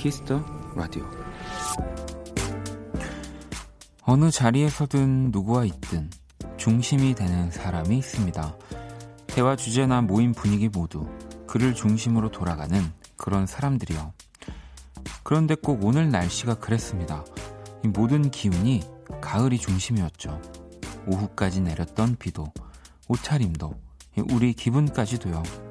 Kiss the Radio 어느 자리에서든 누구와 있든 중심이 되는 사람이 있습니다. 대화 주제나 모임 분위기 모두 그를 중심으로 돌아가는 그런 사람들이요. 그런데 꼭 오늘 날씨가 그랬습니다. 이 모든 기운이 가을이 중심이었죠. 오후까지 내렸던 비도, 옷차림도, 우리 기분까지도요.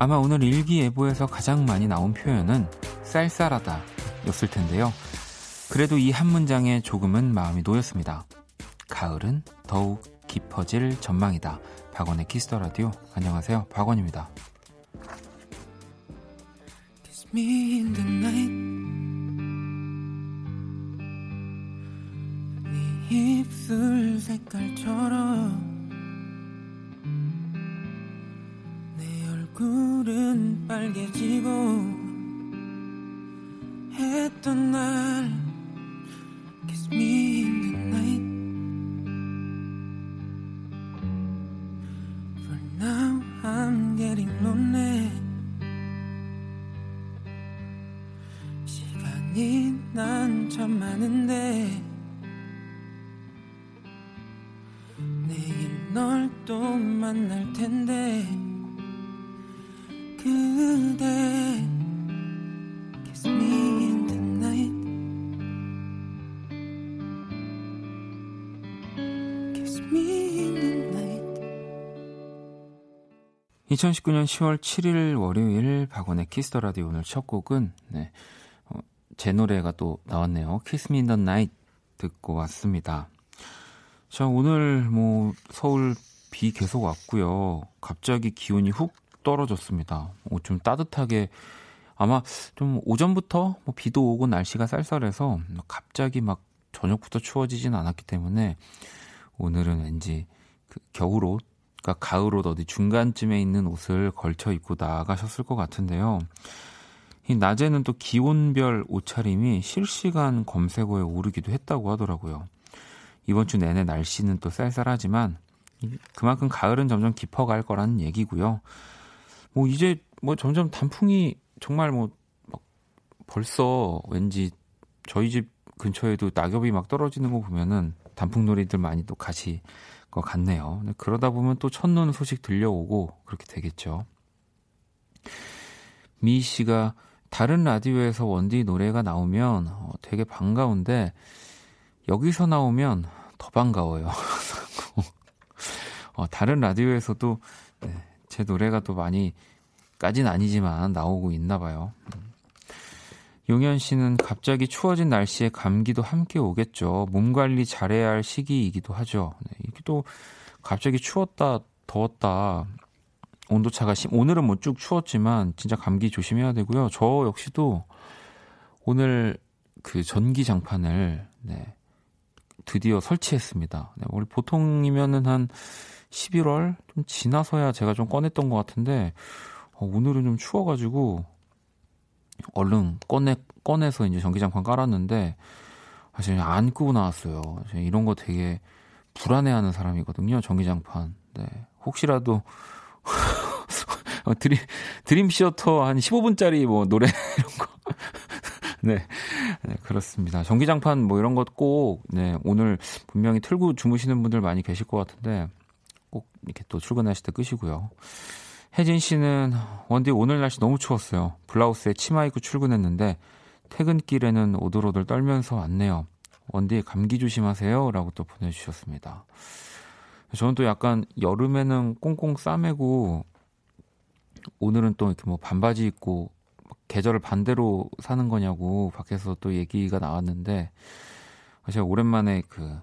아마 오늘 일기예보에서 가장 많이 나온 표현은 쌀쌀하다 였을 텐데요. 그래도 이 한 문장에 조금은 마음이 놓였습니다. 가을은 더욱 깊어질 전망이다. 박원의 Kiss the Radio. 안녕하세요. 박원입니다. 네 입술 색깔처럼 얼굴은 빨개지고 했던 날 2019년 10월 7일 월요일 박원의 키스 더 라디오 오늘 첫 곡은 네, 어, 제 노래가 또 나왔네요. In the night 듣고 왔습니다. 자, 오늘 뭐 서울 비 계속 왔고요. 갑자기 기온이 훅 떨어졌습니다. 좀 따뜻하게 아마 좀 오전부터 뭐 비도 오고 날씨가 쌀쌀해서 갑자기 막 저녁부터 추워지진 않았기 때문에 오늘은 왠지 그 겨울옷, 그러니까 가을 옷 어디 중간쯤에 있는 옷을 걸쳐 입고 나가셨을 것 같은데요. 이 낮에는 또 기온별 옷차림이 실시간 검색어에 오르기도 했다고 하더라고요. 이번 주 내내 날씨는 또 쌀쌀하지만 그만큼 가을은 점점 깊어갈 거라는 얘기고요. 뭐 이제 뭐 점점 단풍이 정말 뭐막 벌써 왠지 저희 집 근처에도 낙엽이 막 떨어지는 거 보면은 단풍놀이들 많이 또 가시 것 같네요. 그러다 보면 또 첫눈 소식 들려오고 그렇게 되겠죠. 미 씨가 다른 라디오에서 원디 노래가 나오면 어, 되게 반가운데 여기서 나오면 더 반가워요. 어, 다른 라디오에서도 네, 제 노래가 또 많이 까진 아니지만 나오고 있나 봐요. 용현 씨는 갑자기 추워진 날씨에 감기도 함께 오겠죠. 몸 관리 잘해야 할 시기이기도 하죠. 네, 이게 또 갑자기 추웠다 더웠다 온도차가 심 오늘은 뭐 쭉 추웠지만 진짜 감기 조심해야 되고요. 저 역시도 오늘 그 전기 장판을 네, 드디어 설치했습니다. 네, 원래 보통이면은 한 11월 좀 지나서야 제가 좀 꺼냈던 것 같은데 어, 오늘은 좀 추워가지고 얼른 꺼내 꺼내서 이제 전기장판 깔았는데 사실 안 끄고 나왔어요. 이런 거 되게 불안해하는 사람이거든요. 전기장판. 네. 혹시라도 어, 드림 드림 시어터 한 15분짜리 뭐 노래 이런 거. 네. 네, 그렇습니다. 전기장판 뭐 이런 것 꼭, 네, 오늘 분명히 틀고 주무시는 분들 많이 계실 것 같은데, 꼭 이렇게 또 출근하실 때 끄시고요. 혜진 씨는 원디 오늘 날씨 너무 추웠어요. 블라우스에 치마 입고 출근했는데 퇴근길에는 오돌오돌 떨면서 왔네요. 원디 감기 조심하세요. 라고 또 보내주셨습니다. 저는 또 약간 여름에는 꽁꽁 싸매고 오늘은 또 이렇게 뭐 반바지 입고 계절을 반대로 사는 거냐고 밖에서 또 얘기가 나왔는데 제가 오랜만에 그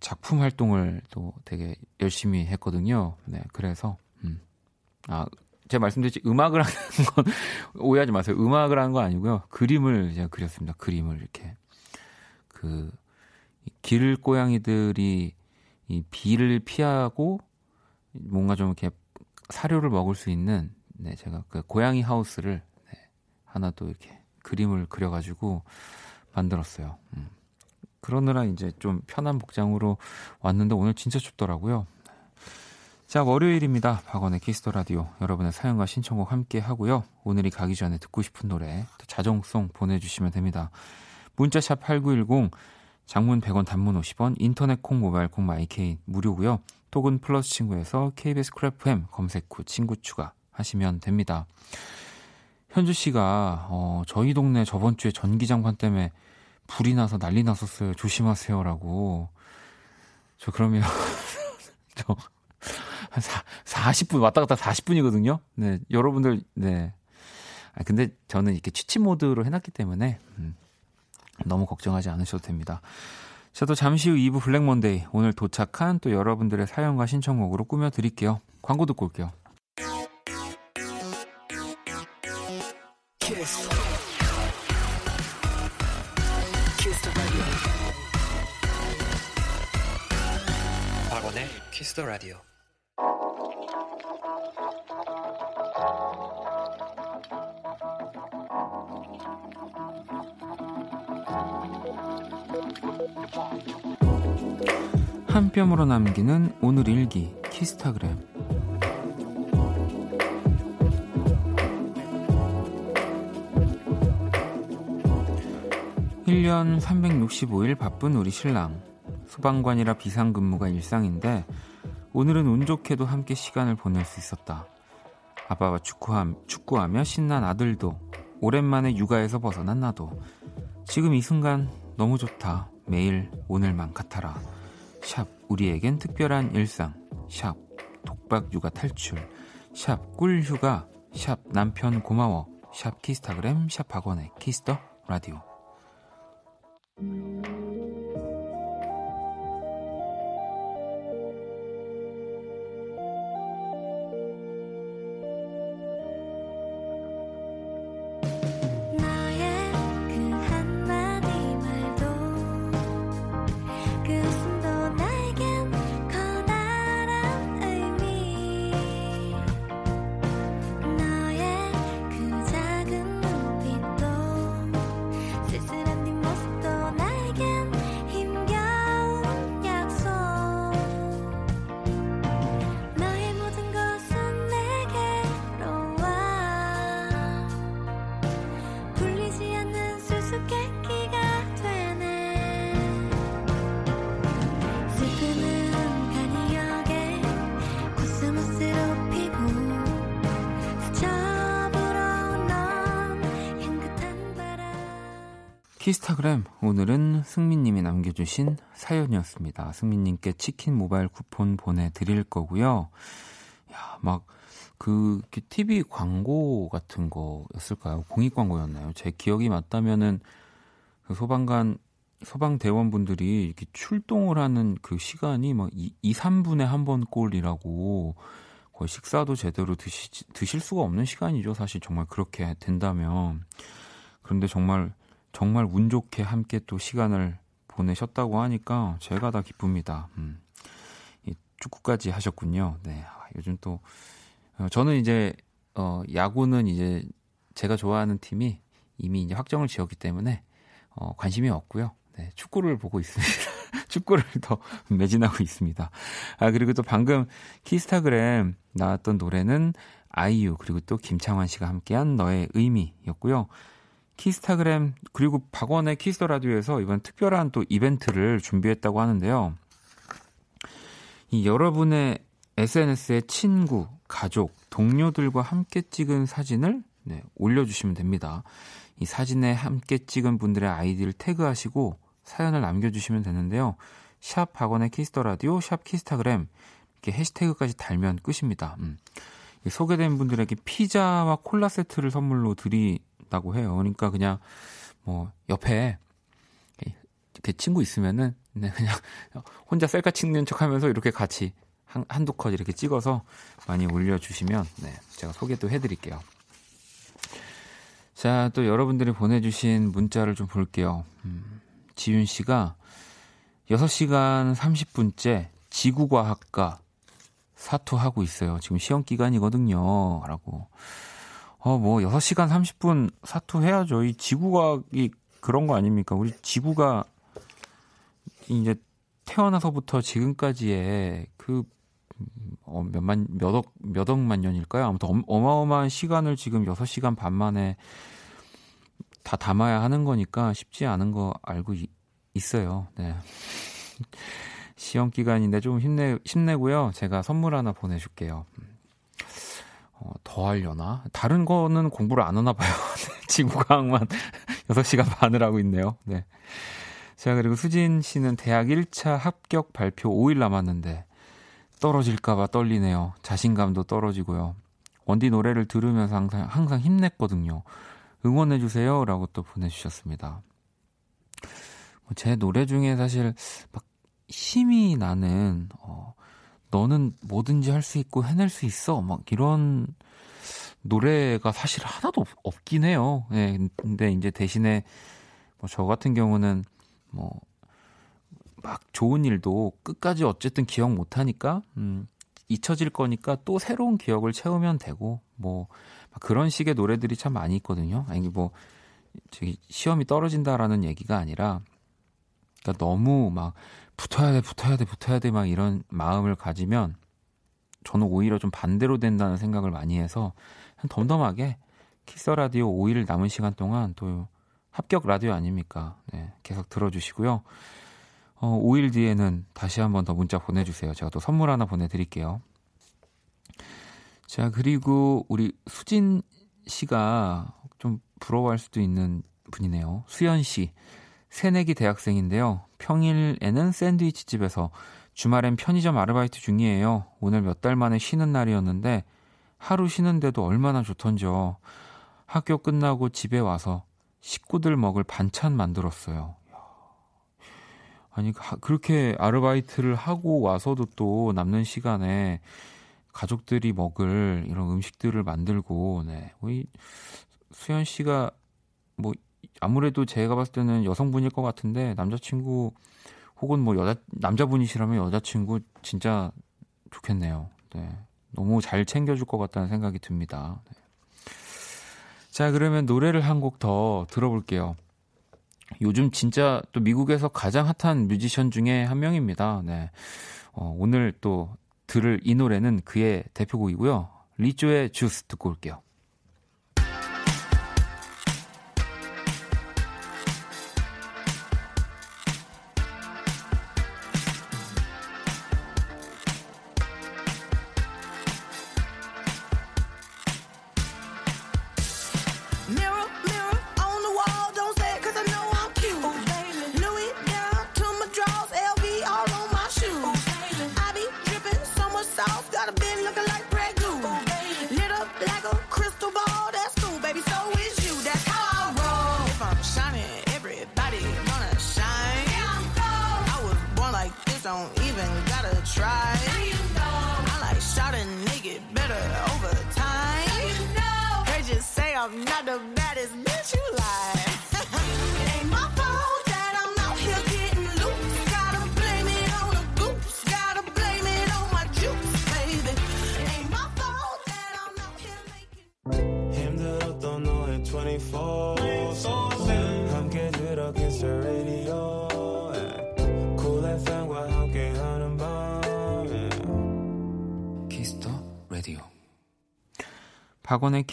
작품 활동을 또 되게 열심히 했거든요. 네, 그래서 음. 아, 제가 말씀드렸지 음악을 하는 건 오해하지 마세요. 음악을 하는 거 아니고요. 그림을 제가 그렸습니다. 그림을 이렇게 그 길고양이들이 이 비를 피하고 뭔가 좀 이렇게 사료를 먹을 수 있는 네, 제가 그 고양이 하우스를 네, 하나 또 이렇게 그림을 그려가지고 만들었어요. 음. 그러느라 이제 좀 편한 복장으로 왔는데 오늘 진짜 춥더라고요. 자, 월요일입니다. 박원의 키스 더 라디오. 여러분의 사연과 신청곡 함께 하고요. 오늘이 가기 전에 듣고 싶은 노래, 또 자정송 보내주시면 됩니다. 문자샵 8910, 장문 100원, 단문 50원, 인터넷 콩, 모바일 콩, my K는 무료고요. 또는 플러스 친구에서 KBS Cool FM 검색 후 친구 추가 하시면 됩니다. 현주 씨가 어, 저희 동네 저번 주에 전기장판 때문에 불이 나서 난리 났었어요. 조심하세요라고. 저 그러면 저 한 40분 왔다 갔다 40분이거든요. 네, 여러분들 네. 아 근데 저는 이렇게 취침 모드로 해놨기 때문에 음, 너무 걱정하지 않으셔도 됩니다. 저도 잠시 후 2부 블랙 먼데이 오늘 도착한 또 여러분들의 사연과 신청곡으로 꾸며 드릴게요. 광고 듣고 올게요. 키스. 키스 박원의 키스 더 라디오. 한 뼘으로 남기는 오늘 일기 키스타그램 1년 365일 바쁜 우리 신랑 소방관이라 비상근무가 일상인데 오늘은 운 좋게도 함께 시간을 보낼 수 있었다. 아빠와 축구함, 축구하며 신난 아들도 오랜만에 육아에서 벗어난 나도 지금 이 순간 너무 좋다. 매일 오늘만 같아라. 샵 우리에겐 특별한 일상. 샵 독박 육아 탈출. 샵 꿀휴가. 샵 남편 고마워. 샵 키스타그램. 샵 박원의 키스 더 라디오 오늘은 승민님이 남겨주신 사연이었습니다. 승민님께 치킨 모바일 쿠폰 보내드릴 거고요. 야, 막, 그, TV 광고 같은 거였을까요? 공익 광고였나요? 제 기억이 맞다면은, 그 소방관, 소방대원분들이 이렇게 출동을 하는 그 시간이 막 2, 2 3분에 한 번 꼴이라고 거의 식사도 제대로 드시, 드실 수가 없는 시간이죠. 사실 정말 그렇게 된다면. 그런데 정말 정말 운 좋게 함께 또 시간을 보내셨다고 하니까 제가 다 기쁩니다. 음. 이 축구까지 하셨군요. 네. 아, 요즘 또 어, 저는 이제 어 야구는 이제 제가 좋아하는 팀이 이미 이제 확정을 지었기 때문에 어 관심이 없고요. 네, 축구를 보고 있습니다. 축구를 더 매진하고 있습니다. 아, 그리고 또 방금 키스타그램 나왔던 노래는 아이유, 그리고 또 김창완 씨가 함께한 너의 의미였고요. 키스타그램 그리고 박원의 키스 더 라디오에서 이번 특별한 또 이벤트를 준비했다고 하는데요. 이 여러분의 SNS에 친구, 가족, 동료들과 함께 찍은 사진을 네, 올려주시면 됩니다. 이 사진에 함께 찍은 분들의 아이디를 태그하시고 사연을 남겨주시면 되는데요. 샵 박원의 키스 더 라디오, 샵 키스타그램 이렇게 해시태그까지 달면 끝입니다. 음. 소개된 분들에게 피자와 콜라 세트를 선물로 드리 있다고 해요. 그러니까 그냥 뭐 옆에 이렇게 친구 있으면은 네, 그냥 혼자 셀카 찍는 척 하면서 이렇게 같이 한, 한두 컷 이렇게 찍어서 많이 올려주시면 네, 제가 소개도 해드릴게요. 자, 또 여러분들이 보내주신 문자를 좀 볼게요. 음, 지윤 씨가 6시간 30분째 지구과학과 사투하고 있어요. 지금 시험 기간이거든요. 라고. 어, 뭐, 6시간 30분 사투해야죠. 이 지구과학이 그런 거 아닙니까? 우리 지구가 이제 태어나서부터 지금까지의 그 어, 몇만 몇억 몇 억만 년일까요? 아무튼 어마어마한 시간을 지금 6시간 반 만에 다 담아야 하는 거니까 쉽지 않은 거 알고 이, 있어요. 네. 시험 기간인데 좀 힘내 힘내고요. 제가 선물 하나 보내 줄게요. 어, 더 하려나? 다른 거는 공부를 안 하나 봐요. 지구과학만 6시간 반을 하고 있네요. 네. 자, 그리고 수진 씨는 대학 1차 합격 발표 5일 남았는데 떨어질까봐 떨리네요. 자신감도 떨어지고요. 원디 노래를 들으면서 항상, 항상 힘냈거든요. 응원해주세요. 라고 또 보내주셨습니다. 뭐제 노래 중에 사실 막 힘이 나는, 어, 너는 뭐든지 할 수 있고 해낼 수 있어. 막 이런 노래가 사실 하나도 없, 긴 해요. 예, 근데 이제 대신에 뭐 저 같은 경우는 뭐 막 좋은 일도 끝까지 어쨌든 기억 못 하니까 음 잊혀질 거니까 또 새로운 기억을 채우면 되고 뭐 그런 식의 노래들이 참 많이 있거든요. 아니 뭐 저기 시험이 떨어진다라는 얘기가 아니라 그러니까 너무 막 붙어야 돼, 붙어야 돼, 붙어야 돼 막 이런 마음을 가지면 저는 오히려 좀 반대로 된다는 생각을 많이 해서 덤덤하게 키스 라디오 5일 남은 시간 동안 또 합격 라디오 아닙니까? 네, 계속 들어주시고요. 어, 5일 뒤에는 다시 한번 더 문자 보내주세요. 제가 또 선물 하나 보내드릴게요. 자, 그리고 우리 수진 씨가 좀 부러워할 수도 있는 분이네요. 수연 씨. 새내기 대학생인데요. 평일에는 샌드위치 집에서 주말엔 편의점 아르바이트 중이에요. 오늘 몇 달 만에 쉬는 날이었는데 하루 쉬는데도 얼마나 좋던지요. 학교 끝나고 집에 와서 식구들 먹을 반찬 만들었어요. 아니 그렇게 아르바이트를 하고 와서도 또 남는 시간에 가족들이 먹을 이런 음식들을 만들고 네. 우리 수현 씨가 뭐 아무래도 제가 봤을 때는 여성분일 것 같은데 남자친구 혹은 뭐 여자 남자분이시라면 여자친구 진짜 좋겠네요. 네. 너무 잘 챙겨줄 것 같다는 생각이 듭니다. 네. 자, 그러면 노래를 한 곡 더 들어볼게요. 요즘 진짜 또 미국에서 가장 핫한 뮤지션 중에 한 명입니다. 네. 어, 오늘 또 들을 이 노래는 그의 대표곡이고요. 리조의 주스 듣고 올게요.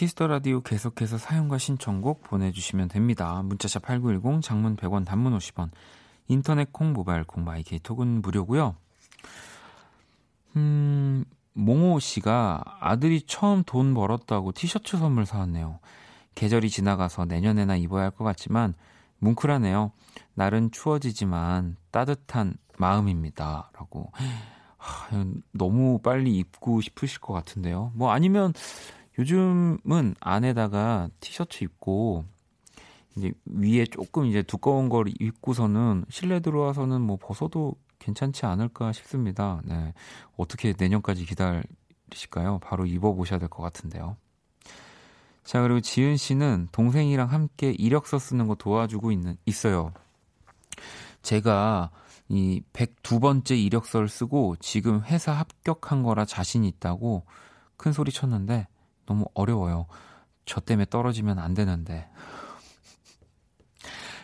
키스 더 라디오 계속해서 사연과 신청곡 보내주시면 됩니다. 문자샵 8910, 장문 100원, 단문 50원, 인터넷 콩, 모바일 콩, my K 톡은 무료고요. 음, 몽호 씨가 아들이 처음 돈 벌었다고 티셔츠 선물 사왔네요. 계절이 지나가서 내년에나 입어야 할 것 같지만 뭉클하네요. 날은 추워지지만 따뜻한 마음입니다. 라고. 하, 너무 빨리 입고 싶으실 것 같은데요. 뭐 아니면 요즘은 안에다가 티셔츠 입고 이제 위에 조금 이제 두꺼운 걸 입고서는 실내 들어와서는 뭐 벗어도 괜찮지 않을까 싶습니다. 네. 어떻게 내년까지 기다리실까요? 바로 입어보셔야 될 것 같은데요. 자, 그리고 지은 씨는 동생이랑 함께 이력서 쓰는 거 도와주고 있는, 있어요. 제가 이 102번째 이력서를 쓰고 지금 회사 합격한 거라 자신 있다고 큰 소리 쳤는데 너무 어려워요. 저 때문에 떨어지면 안 되는데.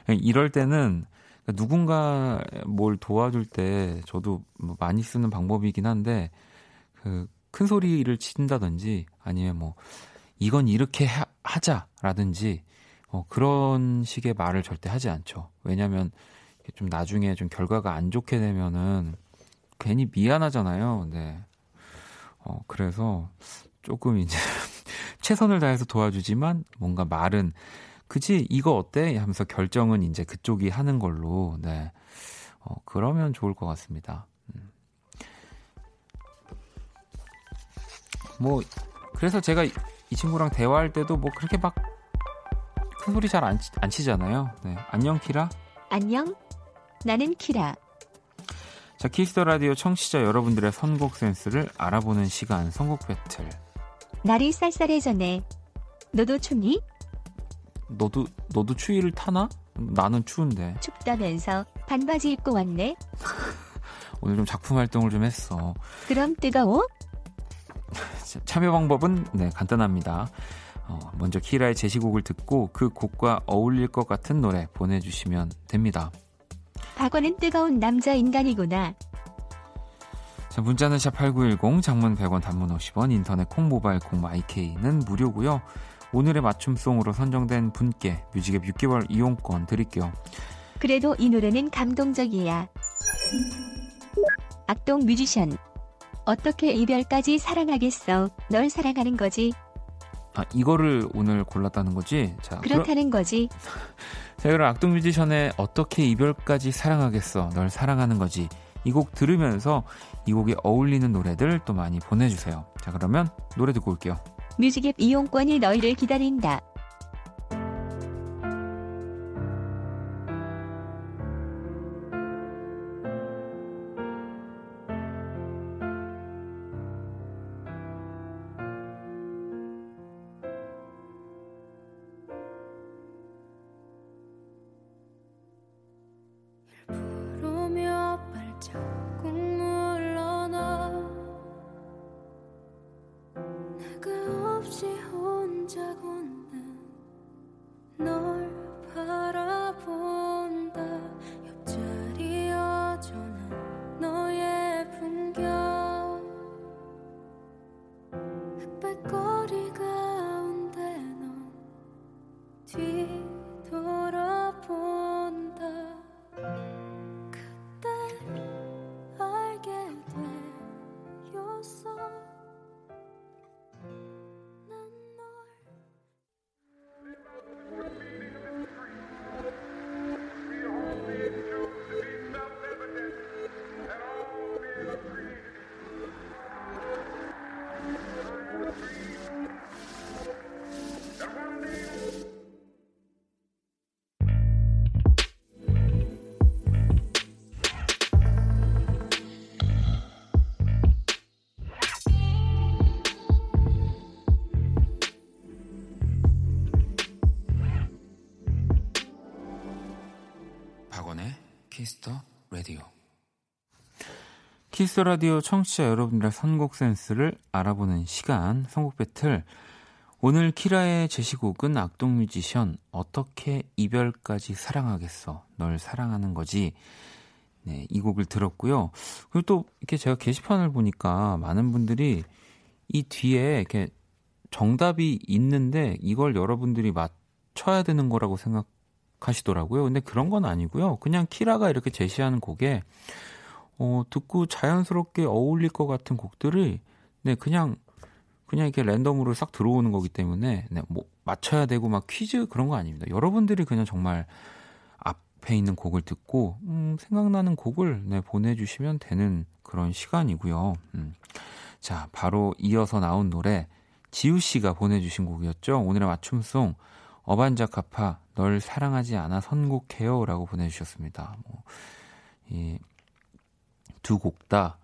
이럴 때는 누군가 뭘 도와줄 때 저도 뭐 많이 쓰는 방법이긴 한데 그 큰 소리를 친다든지 아니면 뭐 이건 이렇게 하, 하자라든지 어, 그런 식의 말을 절대 하지 않죠. 왜냐하면 좀 나중에 좀 결과가 안 좋게 되면은 괜히 미안하잖아요. 네. 어, 그래서 조금 이제 최선을 다해서 도와주지만 뭔가 말은 그지 이거 어때 하면서 결정은 이제 그쪽이 하는 걸로 네. 어, 그러면 좋을 것 같습니다. 음. 뭐 그래서 제가 이, 이 친구랑 대화할 때도 뭐 그렇게 막 큰 소리 잘안 안 치잖아요. 네. 안녕 키라. 안녕. 나는 키라. 자, 키스 더 라디오 청취자 여러분들의 선곡 센스를 알아보는 시간 선곡 배틀. 날이 쌀쌀해졌네. 너도 춥니? 너도 너도 추위를 타나? 나는 추운데. 춥다면서 반바지 입고 왔네. 오늘 좀 작품 활동을 좀 했어. 그럼 뜨거워? 참여 방법은 네 간단합니다. 어, 먼저 키라의 제시곡을 듣고 그 곡과 어울릴 것 같은 노래 보내주시면 됩니다. 박원은 뜨거운 남자 인간이구나. 자, 문자는 샵8910, 장문 100원, 단문 50원, 인터넷 콩, 모바일 콩, 마이케이는 무료고요. 오늘의 맞춤송으로 선정된 분께 뮤직앱 6개월 이용권 드릴게요. 그래도 이 노래는 감동적이야. 악동 뮤지션. 어떻게 이별까지 사랑하겠어? 널 사랑하는 거지. 아, 이거를 오늘 골랐다는 거지? 자, 그렇다는 그러... 거지. 자, 그럼 악동 뮤지션의 어떻게 이별까지 사랑하겠어? 널 사랑하는 거지. 이 곡 들으면서 이 곡에 어울리는 노래들 또 많이 보내주세요. 자, 그러면 노래 듣고 올게요. 뮤직앱 이용권이 너희를 기다린다. 키스 더 라디오 청취자 여러분들의 선곡 센스를 알아보는 시간 선곡 배틀. 오늘 키라의 제시곡은 악동 뮤지션 어떻게 이별까지 사랑하겠어 널 사랑하는 거지. 네, 이 곡을 들었고요. 그리고 또 이렇게 제가 게시판을 보니까 많은 분들이 이 뒤에 이렇게 정답이 있는데 이걸 여러분들이 맞춰야 되는 거라고 생각 하시더라고요. 근데 그런 건 아니고요. 그냥 키라가 이렇게 제시하는 곡에 어, 듣고 자연스럽게 어울릴 것 같은 곡들을 네, 그냥 그냥 이렇게 랜덤으로 싹 들어오는 거기 때문에 네, 뭐 맞춰야 되고 막 퀴즈 그런 거 아닙니다. 여러분들이 그냥 정말 앞에 있는 곡을 듣고 음, 생각나는 곡을 네, 보내주시면 되는 그런 시간이고요. 음. 자, 바로 이어서 나온 노래 지우 씨가 보내주신 곡이었죠. 오늘의 맞춤송 어반자카파 널 사랑하지 않아 선곡해요라고 보내주셨습니다. 뭐, 이 두 곡 다.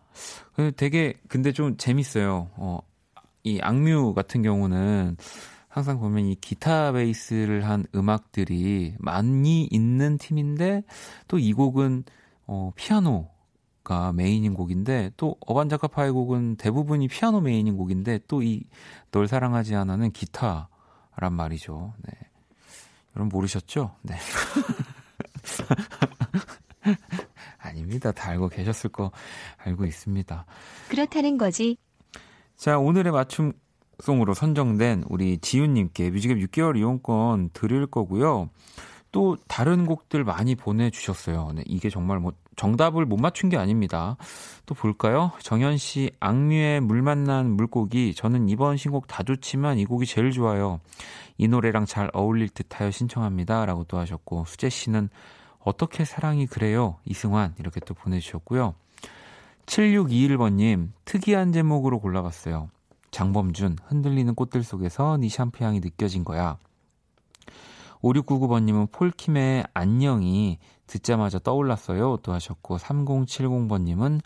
되게 근데 좀 재밌어요. 어, 이 악뮤 같은 경우는 항상 보면 이 기타 베이스를 한 음악들이 많이 있는 팀인데 또 이 곡은 어, 피아노가 메인인 곡인데 또 어반자카파의 곡은 대부분이 피아노 메인인 곡인데 또 이 널 사랑하지 않아는 기타란 말이죠. 네. 여러분 모르셨죠? 네. 아닙니다. 다 알고 계셨을 거 알고 있습니다. 그렇다는 거지. 자, 오늘의 맞춤 송으로 선정된 우리 지윤님께 뮤직앱 6개월 이용권 드릴 거고요. 또 다른 곡들 많이 보내주셨어요. 네, 이게 정말 뭐 정답을 못 맞춘 게 아닙니다. 또 볼까요? 정현 씨, 악뮤의 물 만난 물고기. 저는 이번 신곡 다 좋지만 이 곡이 제일 좋아요. 이 노래랑 잘 어울릴 듯하여 신청합니다. 라고 또 하셨고, 수재 씨는 어떻게 사랑이 그래요? 이승환. 이렇게 또 보내주셨고요. 7621번님, 특이한 제목으로 골라봤어요. 장범준, 흔들리는 꽃들 속에서 네 샴푸 향이 느껴진 거야. 5699번님은 폴킴의 안녕이 듣자마자 떠올랐어요. 또 하셨고, 3070번님은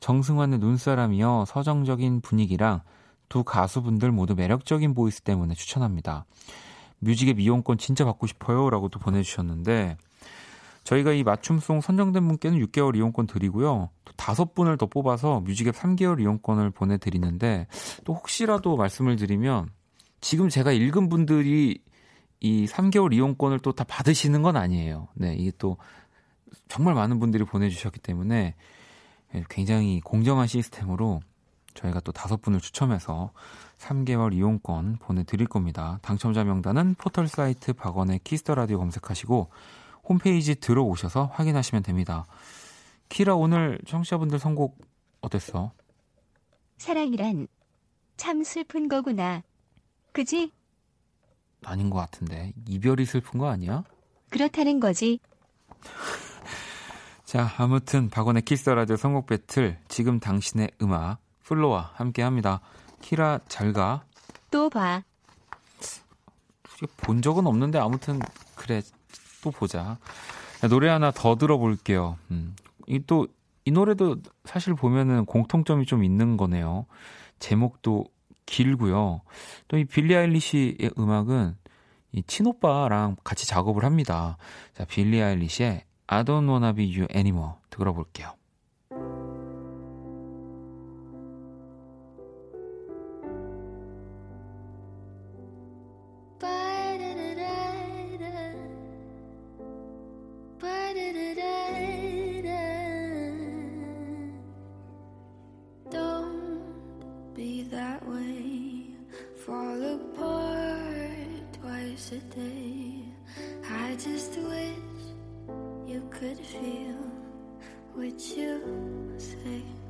정승환의 눈사람이요. 서정적인 분위기랑 두 가수분들 모두 매력적인 voice 때문에 추천합니다. 뮤직앱 이용권 진짜 받고 싶어요. 라고 또 보내주셨는데, 저희가 이 맞춤송 선정된 분께는 6개월 이용권 드리고요. 또 다섯 분을 더 뽑아서 뮤직앱 3개월 이용권을 보내드리는데, 또 혹시라도 말씀을 드리면, 지금 제가 읽은 분들이 이 3개월 이용권을 또 다 받으시는 건 아니에요. 네, 이게 또 정말 많은 분들이 보내주셨기 때문에 굉장히 공정한 시스템으로 저희가 또 다섯 분을 추첨해서 3개월 이용권 보내드릴 겁니다. 당첨자 명단은 포털 사이트 박원의 키스 더 라디오 검색하시고 홈페이지 들어오셔서 확인하시면 됩니다. 키라 오늘 청취자분들 선곡 어땠어? 사랑이란 참 슬픈 거구나. 그지? 아닌 것 같은데 이별이 슬픈 거 아니야? 그렇다는 거지. 자, 아무튼 박원의 키스 더 라디오 선곡 배틀 지금 당신의 음악 FLO와 함께 합니다. 키라 잘 가. 또 봐. 본 적은 없는데 아무튼 그래 또 보자. 노래 하나 더 들어볼게요. 음. 이또 이 노래도 사실 보면은 공통점이 좀 있는 거네요. 제목도 길고요. 또 이 빌리 아일리시의 음악은 이 친오빠랑 같이 작업을 합니다. 자, 빌리 아일리시의 I don't wanna be you anymore 들어볼게요. could feel what you say.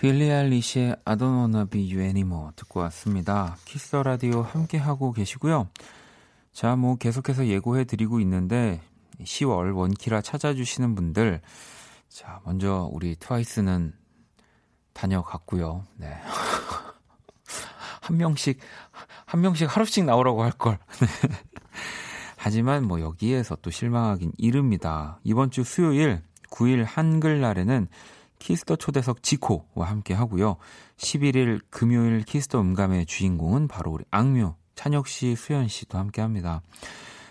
빌리 알리시의 I don't wanna be you anymore 듣고 왔습니다. 키스 라디오 함께 하고 계시고요. 자, 뭐 계속해서 예고해 드리고 있는데 10월 원키라 찾아주시는 분들 자, 먼저 우리 트와이스는 다녀갔고요. 네. 한 명씩 한 명씩 하루씩 나오라고 할 걸. 하지만 뭐 여기에서 또 실망하긴 이릅니다. 이번 주 수요일 9일 한글날에는 키스 더 초대석 지코와 함께 하고요. 11일 금요일 키스 더 음감의 주인공은 바로 우리 악뮤, 찬혁 씨, 수현 씨도 함께 합니다.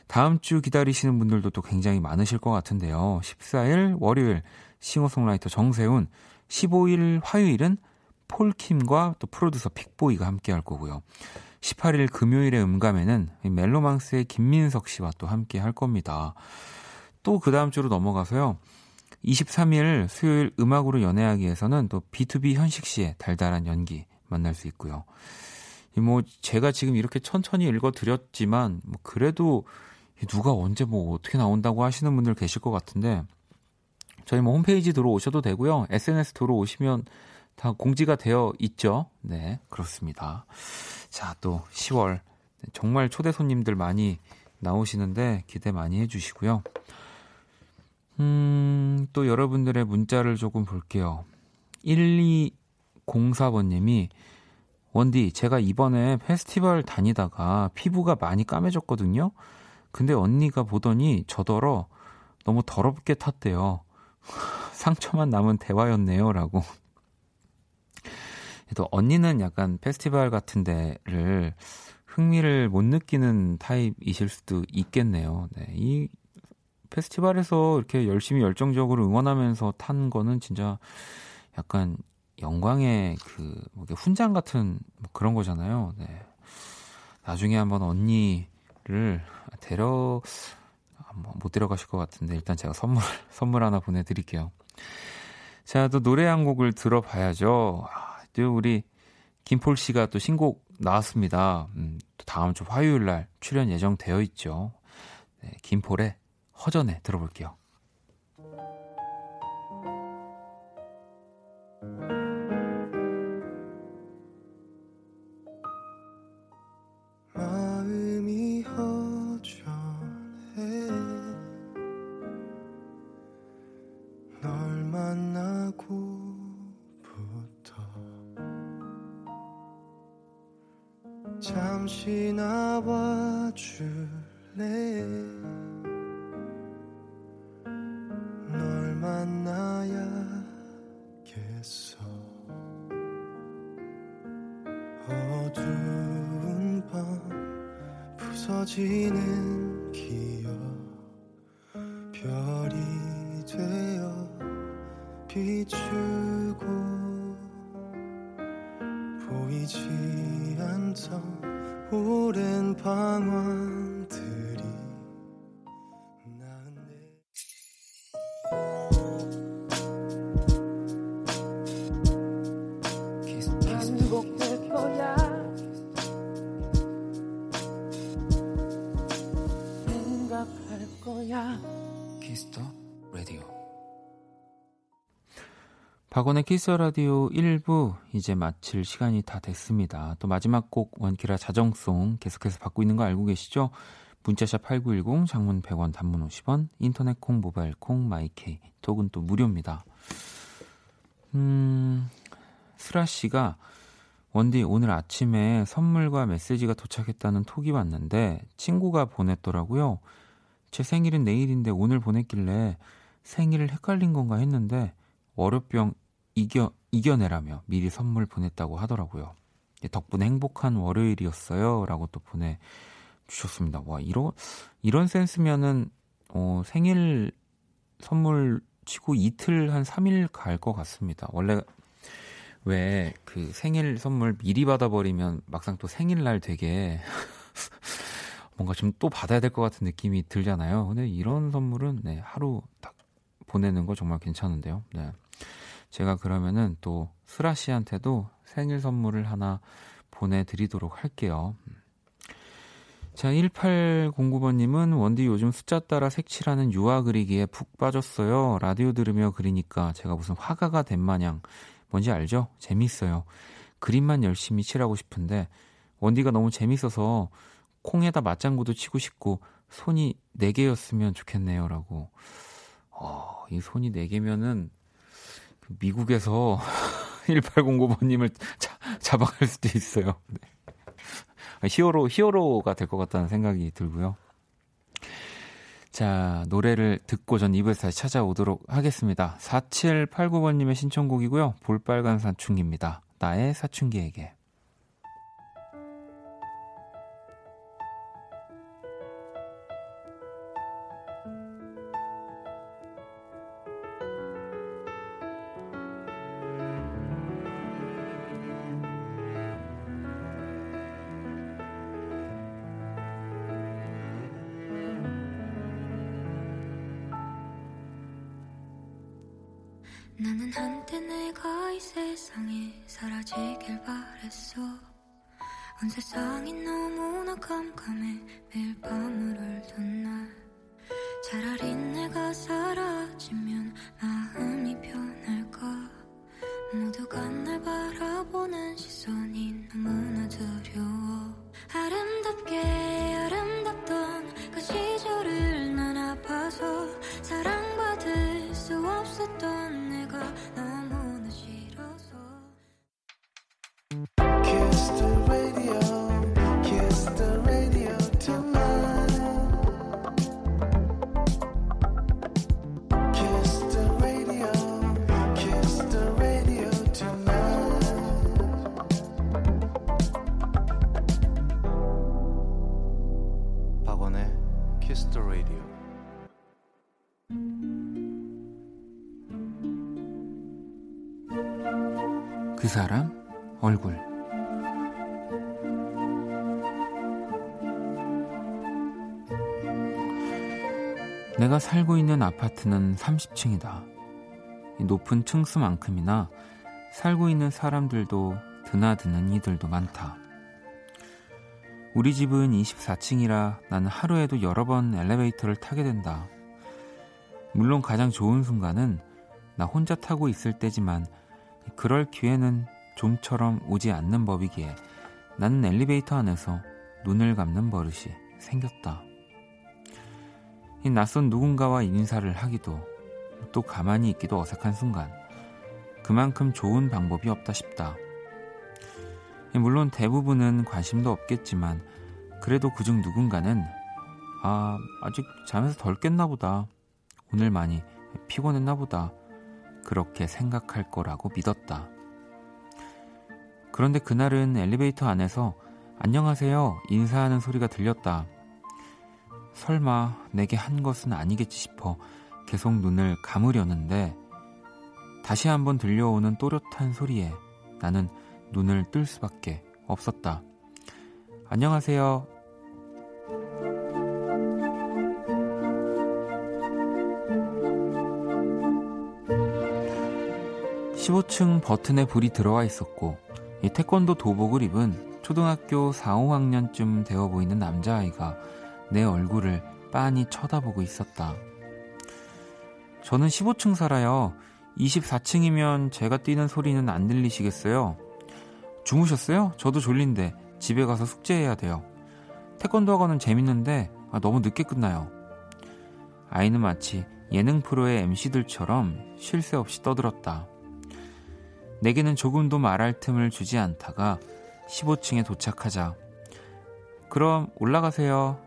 다음 주 기다리시는 분들도 또 굉장히 많으실 것 같은데요. 14일 월요일 싱어송라이터 정세운, 15일 화요일은 폴킴과 또 프로듀서 픽보이가 함께 할 거고요. 18일 금요일의 음감에는 멜로망스의 김민석 씨와 또 함께 할 겁니다. 또 그 다음 주로 넘어가서요. 23일 수요일 음악으로 연애하기에서는 또 B2B 현식 씨의 달달한 연기 만날 수 있고요. 뭐 제가 지금 이렇게 천천히 읽어 드렸지만 뭐 그래도 누가 언제 뭐 어떻게 나온다고 하시는 분들 계실 것 같은데 저희 뭐 홈페이지 들어오셔도 되고요. SNS 들어오시면 다 공지가 되어 있죠. 네, 그렇습니다. 자, 또 10월 정말 초대 손님들 많이 나오시는데 기대 많이 해 주시고요. 음, 또 여러분들의 문자를 조금 볼게요. 1204번님이 원디, 제가 이번에 페스티벌 다니다가 피부가 많이 까매졌거든요. 근데 언니가 보더니 저더러 너무 더럽게 탔대요. 상처만 남은 대화였네요. 라고. 또 언니는 약간 페스티벌 같은 데를 흥미를 못 느끼는 타입이실 수도 있겠네요. 네. 이 페스티벌에서 이렇게 열심히 열정적으로 응원하면서 탄 거는 진짜 약간 영광의 그, 뭐 훈장 같은 뭐 그런 거잖아요. 네. 나중에 한번 언니를 데려, 못 데려가실 것 같은데 일단 제가 선물, 선물 하나 보내드릴게요. 자, 또 노래 한 곡을 들어봐야죠. 아, 또 우리 김폴 씨가 또 신곡 나왔습니다. 음, 또 다음 주 화요일 날 출연 예정되어 있죠. 네, 김폴의 허전해 들어볼게요. 거야 키스 더 라디오 박원의 키스 더 라디오 1부 이제 마칠 시간이 다 됐습니다. 또 마지막 곡 원키라 자정송 계속해서 받고 있는 거 알고 계시죠? 문자샵 8910 장문 100원 단문 50원 인터넷 콩 모바일 콩 my K 톡은 또 무료입니다. 음 스라 씨가 원디 오늘 아침에 선물과 메시지가 도착했다는 톡이 왔는데 친구가 보냈더라고요. 제 생일은 내일인데 오늘 보냈길래 생일을 헷갈린 건가 했는데 월요병 이겨, 이겨내라며 미리 선물 보냈다고 하더라고요. 덕분에 행복한 월요일이었어요. 라고 또 보내 주셨습니다. 와, 이런, 이런 센스면은, 어, 생일 선물 치고 이틀 한 3일 갈 것 같습니다. 원래 왜 그 생일 선물 미리 받아버리면 막상 또 생일날 되게 뭔가 좀또 받아야 될 것 같은 느낌이 들잖아요. 근데 이런 선물은 네, 하루 딱 보내는 거 정말 괜찮은데요. 네. 제가 그러면은 또 수라 씨한테도 생일 선물을 하나 보내드리도록 할게요. 자, 1809번님은 원디 요즘 숫자 따라 색칠하는 유화 그리기에 푹 빠졌어요. 라디오 들으며 그리니까 제가 무슨 화가가 된 마냥 뭔지 알죠? 재밌어요. 그림만 열심히 칠하고 싶은데 원디가 너무 재밌어서 콩에다 맞장구도 치고 싶고 손이 4개였으면 좋겠네요. 라고. 어, 이 손이 4개면은 미국에서 1809번님을 자, 잡아갈 수도 있어요. 네. 히어로, 히어로가 될 것 같다는 생각이 들고요. 자, 노래를 듣고 전 2부에서 다시 찾아오도록 하겠습니다. 4789번님의 신청곡이고요. 볼빨간 사춘기입니다. 나의 사춘기에게. 나는 한때 내가 이 세상에 사라지길 바랬어. 온 세상이 너무나 깜깜해 매일 밤을 울던 날. 차라리 내가 사라지면 마 살고 있는 아파트는 30층이다. 높은 층수만큼이나 살고 있는 사람들도 드나드는 이들도 많다. 우리 집은 24층이라 나는 하루에도 여러 번 엘리베이터를 타게 된다. 물론 가장 좋은 순간은 나 혼자 타고 있을 때지만 그럴 기회는 좀처럼 오지 않는 법이기에 나는 엘리베이터 안에서 눈을 감는 버릇이 생겼다. 이 낯선 누군가와 인사를 하기도 또 가만히 있기도 어색한 순간 그만큼 좋은 방법이 없다 싶다. 물론 대부분은 관심도 없겠지만 그래도 그중 누군가는 아 아직 잠에서 덜 깼나 보다 오늘 많이 피곤했나 보다 그렇게 생각할 거라고 믿었다. 그런데 그날은 엘리베이터 안에서 안녕하세요 인사하는 소리가 들렸다. 설마 내게 한 것은 아니겠지 싶어 계속 눈을 감으려는데 다시 한번 들려오는 또렷한 소리에 나는 눈을 뜰 수밖에 없었다. 안녕하세요. 15층 버튼에 불이 들어와 있었고 태권도 도복을 입은 초등학교 4, 5학년쯤 되어 보이는 남자아이가 내 얼굴을 빤히 쳐다보고 있었다. 저는 15층 살아요. 24층이면 제가 뛰는 소리는 안 들리시겠어요? 주무셨어요? 저도 졸린데 집에 가서 숙제해야 돼요. 태권도 학원은 재밌는데 아, 너무 늦게 끝나요. 아이는 마치 예능 프로의 MC들처럼 쉴 새 없이 떠들었다. 내게는 조금도 말할 틈을 주지 않다가 15층에 도착하자. 그럼 올라가세요.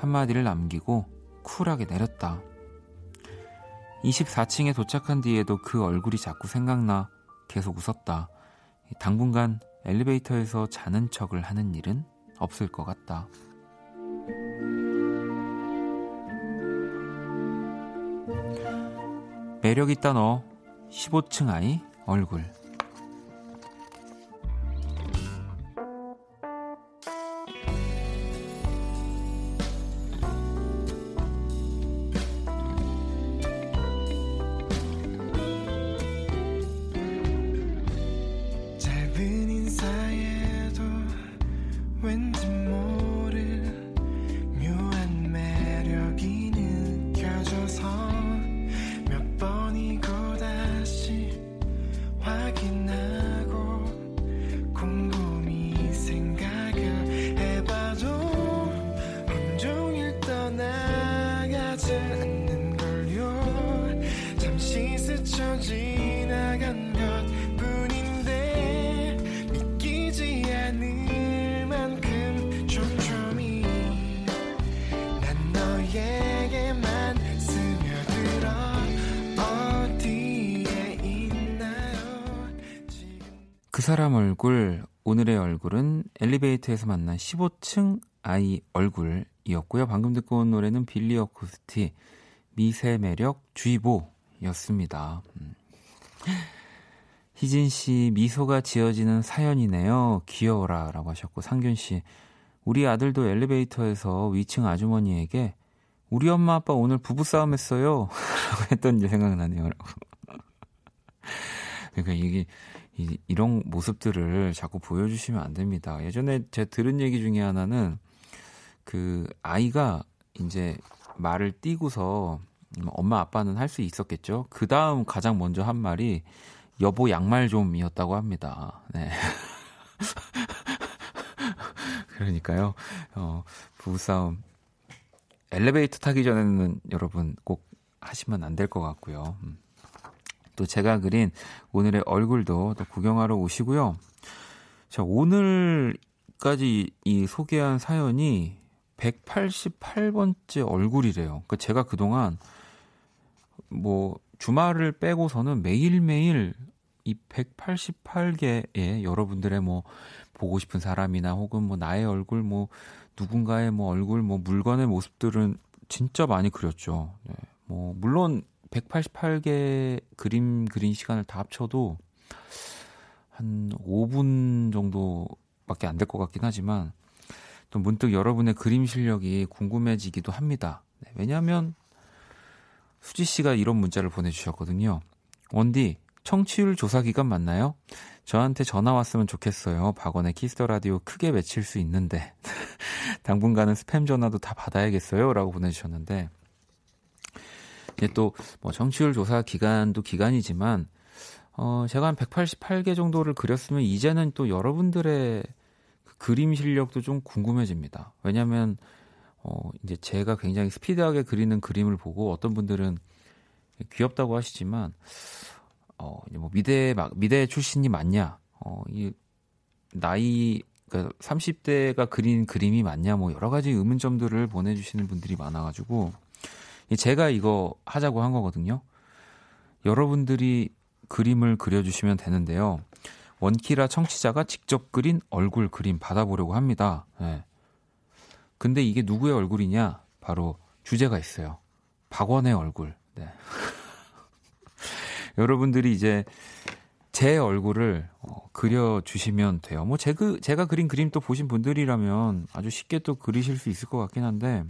한마디를 남기고 쿨하게 내렸다. 24층에 도착한 뒤에도 그 얼굴이 자꾸 생각나 계속 웃었다. 당분간 엘리베이터에서 자는 척을 하는 일은 없을 것 같다. 매력 있다 너 15층 아이 얼굴 사람 얼굴, 오늘의 얼굴은 엘리베이터에서 만난 15층 아이 얼굴이었고요. 방금 듣고 온 노래는 빌리 어쿠스티, 미세 매력 주의보였습니다. 음. 희진 씨, 미소가 지어지는 사연이네요. 귀여워라. 라고 하셨고, 상균 씨, 우리 아들도 엘리베이터에서 위층 아주머니에게 우리 엄마 아빠 오늘 부부싸움 했어요. 라고 했던 게 생각나네요. 그러니까 이게 이, 이런 모습들을 자꾸 보여주시면 안 됩니다. 예전에 제가 들은 얘기 중에 하나는 그 아이가 이제 말을 띄고서 엄마 아빠는 할 수 있었겠죠. 그 다음 가장 먼저 한 말이 여보 양말 좀이었다고 합니다. 네. 그러니까요. 어, 부부싸움 엘리베이터 타기 전에는 여러분 꼭 하시면 안 될 것 같고요. 음. 또 제가 그린 오늘의 얼굴도 또 구경하러 오시고요. 자, 오늘까지 이 소개한 사연이 188번째 얼굴이래요. 그러니까 제가 그동안 뭐 주말을 빼고서는 매일매일 이 188개의 여러분들의 뭐 보고 싶은 사람이나 혹은 뭐 나의 얼굴 뭐 누군가의 뭐 얼굴 뭐 물건의 모습들은 진짜 많이 그렸죠. 네. 뭐 물론 188개 그림 그린 시간을 다 합쳐도 한 5분 정도밖에 안 될 것 같긴 하지만 또 문득 여러분의 그림 실력이 궁금해지기도 합니다. 네, 왜냐하면 수지 씨가 이런 문자를 보내주셨거든요. 원디, 청취율 조사 기간 맞나요? 저한테 전화 왔으면 좋겠어요. 박원의 Kiss the Radio 크게 외칠 수 있는데 당분간은 스팸 전화도 다 받아야겠어요.라고 보내주셨는데 이제 또뭐 청취율 조사 기간도 기간이지만 어 제가 한 188개 정도를 그렸으면 이제는 또 여러분들의 그 그림 실력도 좀 궁금해집니다. 왜냐하면 어 이제 제가 굉장히 스피드하게 그리는 그림을 보고 어떤 분들은 귀엽다고 하시지만 어, 뭐 미대 막 미대 출신이 맞냐? 어, 이 나이 그러니까 30대가 그린 그림이 맞냐? 뭐 여러 가지 의문점들을 보내 주시는 분들이 많아 가지고 제가 이거 하자고 한 거거든요. 여러분들이 그림을 그려주시면 되는데요. 원키라 청취자가 직접 그린 얼굴 그림 받아보려고 합니다. 네. 근데 이게 누구의 얼굴이냐? 바로 주제가 있어요. 박원의 얼굴. 네. 여러분들이 이제 제 얼굴을 어, 그려주시면 돼요. 뭐, 제, 그, 제가 그린 그림 또 보신 분들이라면 아주 쉽게 또 그리실 수 있을 것 같긴 한데,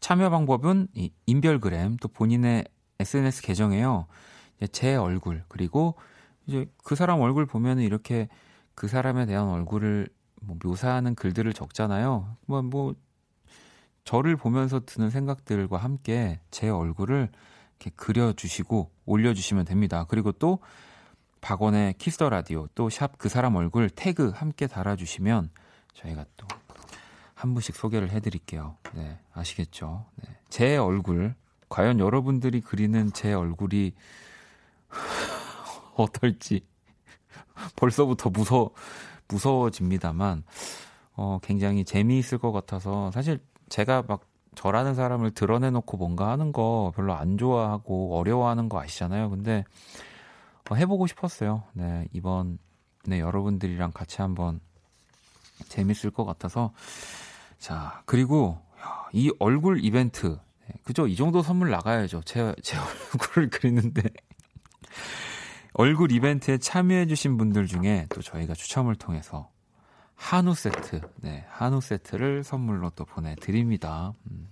참여 방법은 이 인별그램 또 본인의 SNS 계정에요. 제 얼굴, 그리고 이제 그 사람 얼굴 보면은 이렇게 그 사람에 대한 얼굴을 뭐 묘사하는 글들을 적잖아요. 뭐, 뭐, 저를 보면서 드는 생각들과 함께 제 얼굴을 이렇게 그려주시고 올려주시면 됩니다. 그리고 또 박원의 Kiss the Radio 또 샵 그 사람 얼굴 태그 함께 달아주시면 저희가 또 한 분씩 소개를 해드릴게요. 네, 아시겠죠? 네. 제 얼굴 과연 여러분들이 그리는 제 얼굴이 어떨지 벌써부터 무서 무서워집니다만 어 굉장히 재미있을 것 같아서 사실 제가 막 저라는 사람을 드러내놓고 뭔가 하는 거 별로 안 좋아하고 어려워하는 거 아시잖아요. 근데 어, 해보고 싶었어요. 네, 이번 네 여러분들이랑 같이 한번 재밌을 것 같아서 자 그리고 이 얼굴 이벤트 네, 그죠? 이 정도 선물 나가야죠. 제, 제 얼굴을 그리는데 얼굴 이벤트에 참여해주신 분들 중에 또 저희가 추첨을 통해서 한우 세트, 네, 한우 세트를 선물로 또 보내드립니다. 음.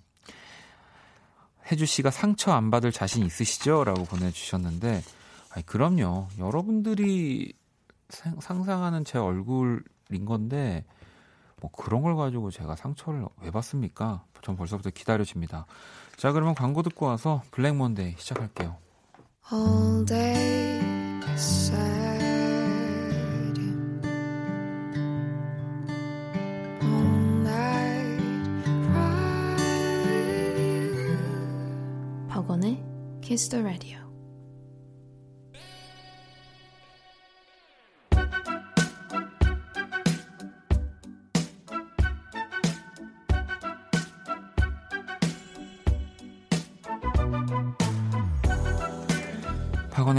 혜주 씨가 상처 안 받을 자신 있으시죠? 라고 보내주셨는데, 아니, 그럼요. 여러분들이 상상하는 제 얼굴인 건데, 뭐 그런 걸 가지고 제가 상처를 왜 받습니까? 전 벌써부터 기다려집니다. 자, 그러면 광고 듣고 와서 블랙 먼데이 시작할게요. All day Kiss the Radio. 박원의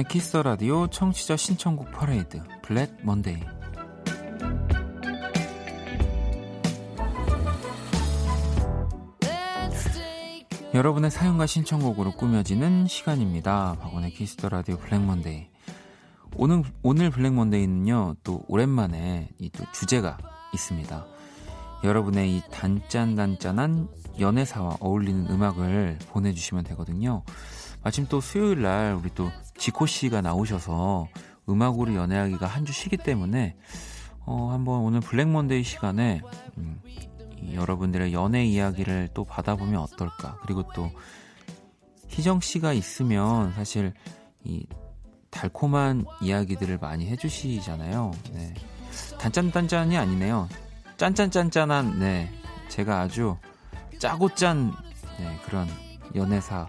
Kiss the Radio 청취자 신청곡 퍼레이드 Black Monday 여러분의 사연과 신청곡으로 꾸며지는 시간입니다. 박원의 Kiss the Radio Black Monday. 오늘 오늘 Black Monday는요. 또 오랜만에 이 또 주제가 있습니다. 여러분의 이 단짠단짠한 연애사와 어울리는 음악을 보내주시면 되거든요. 마침 또 수요일 날 우리 또 지코 씨가 나오셔서 음악으로 연애하기가 한 주 쉬기 때문에 어, 한번 오늘 블랙 먼데이 시간에 음, 여러분들의 연애 이야기를 또 받아보면 어떨까. 그리고 또 희정 씨가 있으면 사실 이 달콤한 이야기들을 많이 해주시잖아요. 네. 단짠단짠이 아니네요. 짠짠짠짠한 네 제가 아주 짜고 짠 네, 그런 연애사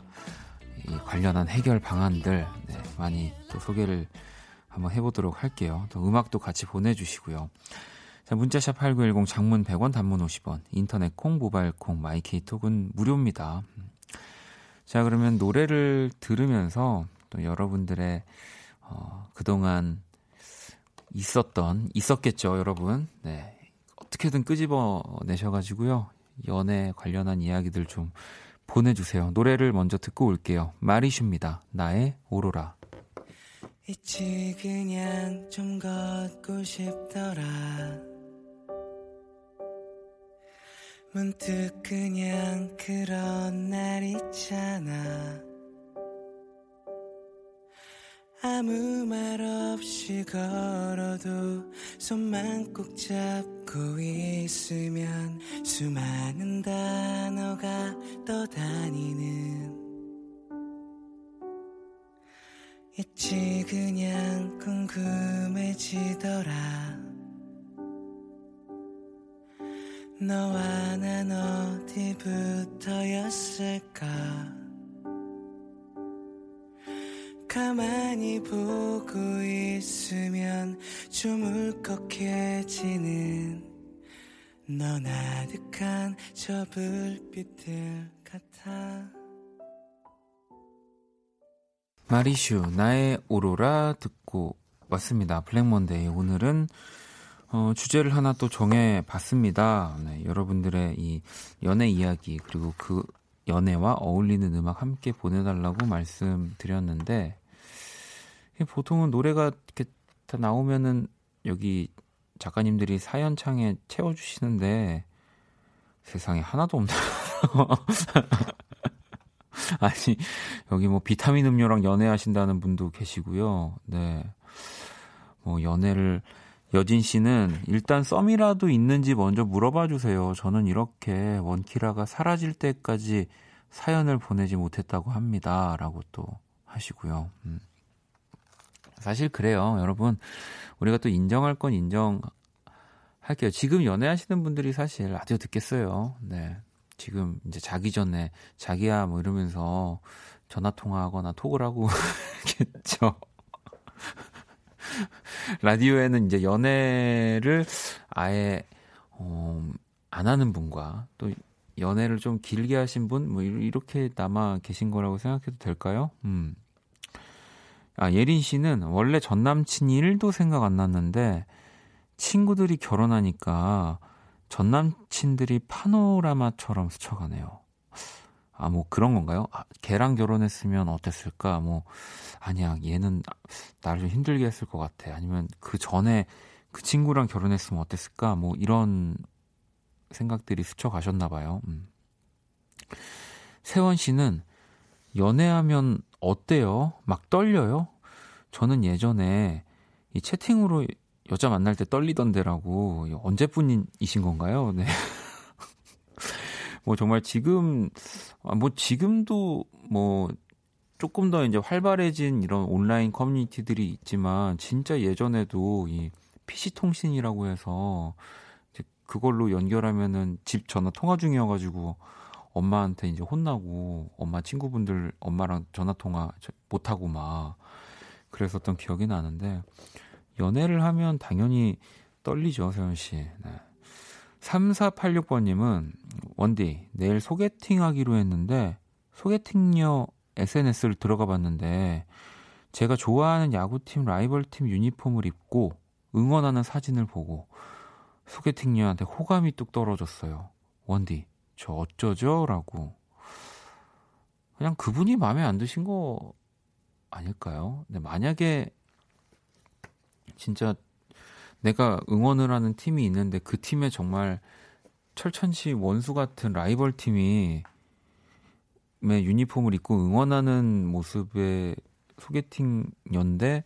관련한 해결 방안들 네, 많이 또 소개를 한번 해보도록 할게요. 또 음악도 같이 보내주시고요. 자, 문자샵 8910 장문 100원 단문 50원 인터넷 콩 모바일 콩 마이케이톡은 무료입니다. 자 그러면 노래를 들으면서 또 여러분들의 어, 그동안 있었던 있었겠죠 여러분 네 어떻게든 끄집어 내셔가지고요 연애 관련한 이야기들 좀 보내주세요. 노래를 먼저 듣고 올게요. 마리슈입니다. 나의 오로라. 있지 그냥 좀 걷고 싶더라. 문득 그냥 그런 날 있잖아 아무 말 없이 걸어도 손만 꼭 잡고 있으면 수많은 단어가 떠다니는. 있지 그냥 궁금해지더라. 너와 난 어디부터였을까 가만히 보고 있으면 좀 울컥해지는 너 나득한 저 불빛들 같아 마리슈 나의 오로라 듣고 왔습니다. 블랙먼데이 오늘은 어, 주제를 하나 또 정해 봤습니다. 네, 여러분들의 이 연애 이야기 그리고 그 연애와 어울리는 음악 함께 보내달라고 말씀드렸는데 보통은 노래가 이렇게 다 나오면은 여기 작가님들이 사연창에 채워주시는데 세상에 하나도 없네요. 아니, 여기 뭐 비타민 음료랑 연애하신다는 분도 계시고요. 네. 뭐 연애를, 여진 씨는 일단 썸이라도 있는지 먼저 물어봐 주세요. 저는 이렇게 원키라가 사라질 때까지 사연을 보내지 못했다고 합니다. 라고 또 하시고요. 음. 사실 그래요. 여러분, 우리가 또 인정할 건 인정할게요. 지금 연애하시는 분들이 사실 라디오 듣겠어요. 네. 지금 이제 자기 전에 자기야 뭐 이러면서 전화 통화하거나 톡을 하고 겠죠. 라디오에는 이제 연애를 아예 어, 안 하는 분과 또 연애를 좀 길게 하신 분 뭐 이렇게 남아 계신 거라고 생각해도 될까요? 음. 아, 예린 씨는 원래 전 남친이 1도 생각 안 났는데 친구들이 결혼하니까 전 남친들이 파노라마처럼 스쳐가네요. 아, 뭐 그런 건가요? 아, 걔랑 결혼했으면 어땠을까? 뭐, 아니야, 얘는 나를 좀 힘들게 했을 것 같아. 아니면 그 전에 그 친구랑 결혼했으면 어땠을까? 뭐 이런 생각들이 스쳐가셨나 봐요. 음. 세원 씨는 연애하면 어때요? 막 떨려요? 저는 예전에 이 채팅으로 여자 만날 때 떨리던데라고 언제뿐이신 건가요? 네. 뭐 정말 지금 아, 뭐 지금도 뭐 조금 더 이제 활발해진 이런 온라인 커뮤니티들이 있지만 진짜 예전에도 이 PC 통신이라고 해서 이제 그걸로 연결하면은 집 전화 통화 중이어가지고 엄마한테 이제 혼나고 엄마 친구분들 엄마랑 전화 통화 못 하고 막 그랬었던 기억이 나는데 연애를 하면 당연히 떨리죠, 세현 씨. 네. 3486번 님은, 원디, 내일 소개팅 하기로 했는데, 소개팅녀 SNS를 들어가 봤는데, 제가 좋아하는 야구팀 라이벌팀 유니폼을 입고 응원하는 사진을 보고 소개팅녀한테 호감이 뚝 떨어졌어요. 원디, 저 어쩌죠? 라고. 그냥 그분이 마음에 안 드신 거 아닐까요? 근데 만약에 진짜 내가 응원을 하는 팀이 있는데 그 팀에 정말 철천시 원수 같은 라이벌 팀이 의 유니폼을 입고 응원하는 모습의 소개팅연데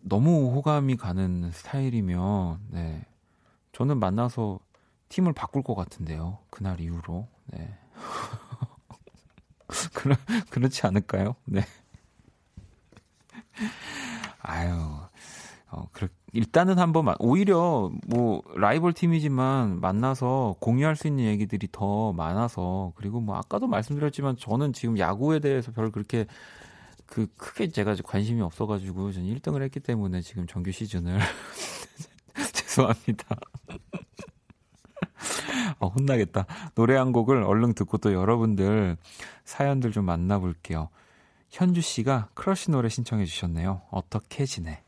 너무 호감이 가는 스타일이면 네 저는 만나서 팀을 바꿀 것 같은데요. 그날 이후로. 네. 그렇 그렇지 않을까요? 네. 아유 어, 그래, 일단은 한번 오히려 뭐 라이벌 팀이지만 만나서 공유할 수 있는 얘기들이 더 많아서 그리고 뭐 아까도 말씀드렸지만 저는 지금 야구에 대해서 별 그렇게 그 크게 제가 관심이 없어가지고 저는 1등을 했기 때문에 지금 정규 시즌을 죄송합니다. 어, 혼나겠다. 노래 한 곡을 얼른 듣고 또 여러분들 사연들 좀 만나볼게요. 현주 씨가 크러쉬 노래 신청해 주셨네요. 어떻게 지내?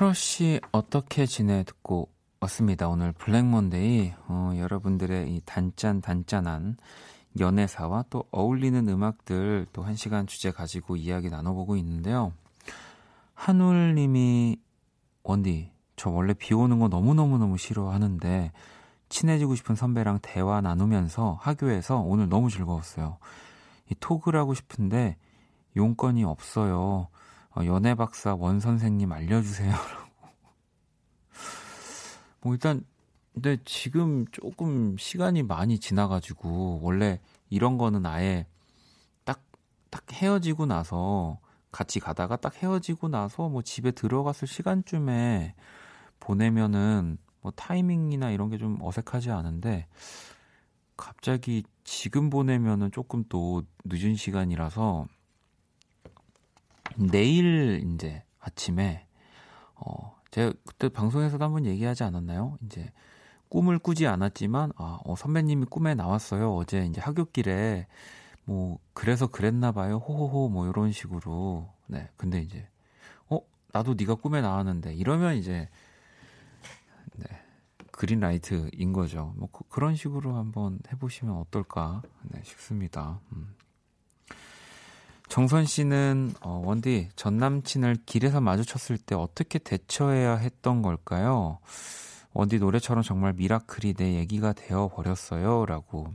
크러쉬 어떻게 지내 듣고 왔습니다. 오늘 Black Monday 어, 여러분들의 이 단짠 단짠한 연애사와 또 어울리는 음악들 또 한 시간 주제 가지고 이야기 나눠보고 있는데요. 한울님이 원디 저 원래 비 오는 거 너무 너무 너무 싫어하는데 친해지고 싶은 선배랑 대화 나누면서 학교에서 오늘 너무 즐거웠어요. 이 톡을 하고 싶은데 용건이 없어요. 어, 연애 박사 원 선생님 알려주세요. 뭐 일단 근데 지금 조금 시간이 많이 지나가지고 원래 이런 거는 아예 딱 딱 헤어지고 나서 같이 가다가 딱 헤어지고 나서 뭐 집에 들어갔을 시간쯤에 보내면은 뭐 타이밍이나 이런 게 좀 어색하지 않은데 갑자기 지금 보내면은 조금 또 늦은 시간이라서 내일 이제 아침에 어 제가 그때 방송에서도 한번 얘기하지 않았나요? 이제 꿈을 꾸지 않았지만 아, 어, 선배님이 꿈에 나왔어요. 어제 이제 학교길에 뭐 그래서 그랬나 봐요. 호호호 뭐 이런 식으로. 네. 근데 이제 어, 나도 네가 꿈에 나왔는데 이러면 이제 네. 그린라이트인 거죠. 뭐 그, 런 식으로 한번 해 보시면 어떨까 네, 싶습니다. 음. 정선 씨는 어, 원디 전 남친을 길에서 마주쳤을 때 어떻게 대처해야 했던 걸까요? 원디 노래처럼 정말 미라클이 내 얘기가 되어 버렸어요라고.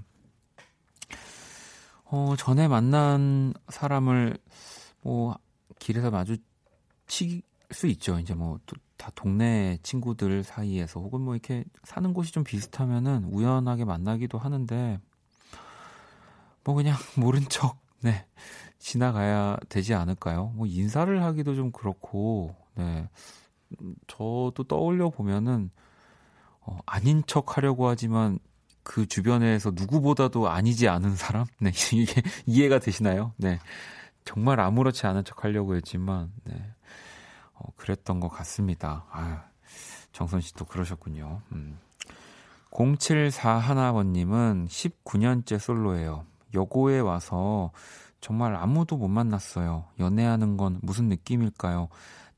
어, 전에 만난 사람을 뭐 길에서 마주칠 수 있죠. 이제 뭐 다 동네 친구들 사이에서 혹은 뭐 이렇게 사는 곳이 좀 비슷하면은 우연하게 만나기도 하는데 뭐 그냥 모른 척 네. 지나가야 되지 않을까요? 뭐 인사를 하기도 좀 그렇고, 네. 저도 떠올려 보면은, 어, 아닌 척 하려고 하지만 그 주변에서 누구보다도 아니지 않은 사람? 네. 이게 이해가 되시나요? 네. 정말 아무렇지 않은 척 하려고 했지만, 네. 어, 그랬던 것 같습니다. 아, 정선 씨도 그러셨군요. 음. 0741번님은 19년째 솔로예요. 여고에 와서 정말 아무도 못 만났어요. 연애하는 건 무슨 느낌일까요?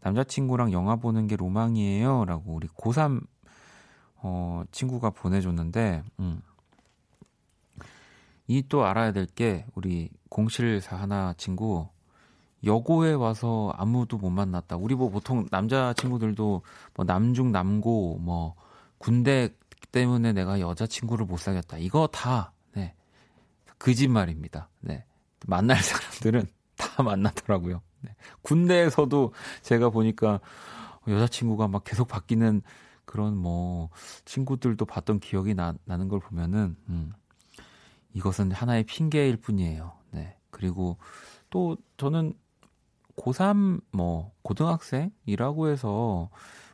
남자친구랑 영화 보는 게 로망이에요. 라고 우리 고3 어, 친구가 보내줬는데, 음. 이 또 알아야 될 게, 우리 0741 하나 친구, 여고에 와서 아무도 못 만났다. 우리 뭐 보통 남자 친구들도 뭐 남중 남고, 뭐 군대 때문에 내가 여자친구를 못 사귀었다. 이거 다, 네. 거짓말입니다. 네. 만날 사람들은 다 만나더라고요. 네. 군대에서도 제가 보니까 여자친구가 막 계속 바뀌는 그런 뭐 친구들도 봤던 기억이 나, 나는 걸 보면은 음, 이것은 하나의 핑계일 뿐이에요. 네. 그리고 또 저는 고3 뭐 고등학생이라고 해서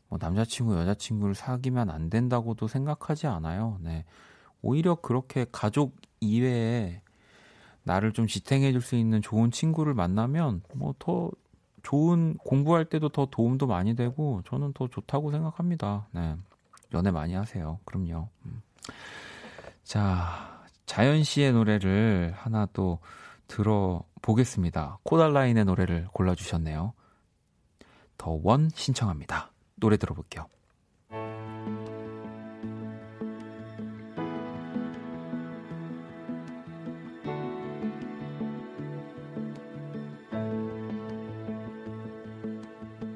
뭐 남자친구 여자친구를 사귀면 안 된다고도 생각하지 않아요. 네. 오히려 그렇게 가족 이외에 나를 좀 지탱해 줄 수 있는 좋은 친구를 만나면 뭐 더 좋은 공부할 때도 더 도움도 많이 되고 저는 더 좋다고 생각합니다. 네. 연애 많이 하세요. 그럼요. 음. 자, 자연 씨의 노래를 하나 또 들어보겠습니다. 코달라인의 노래를 골라주셨네요. 더 원 신청합니다. 노래 들어볼게요.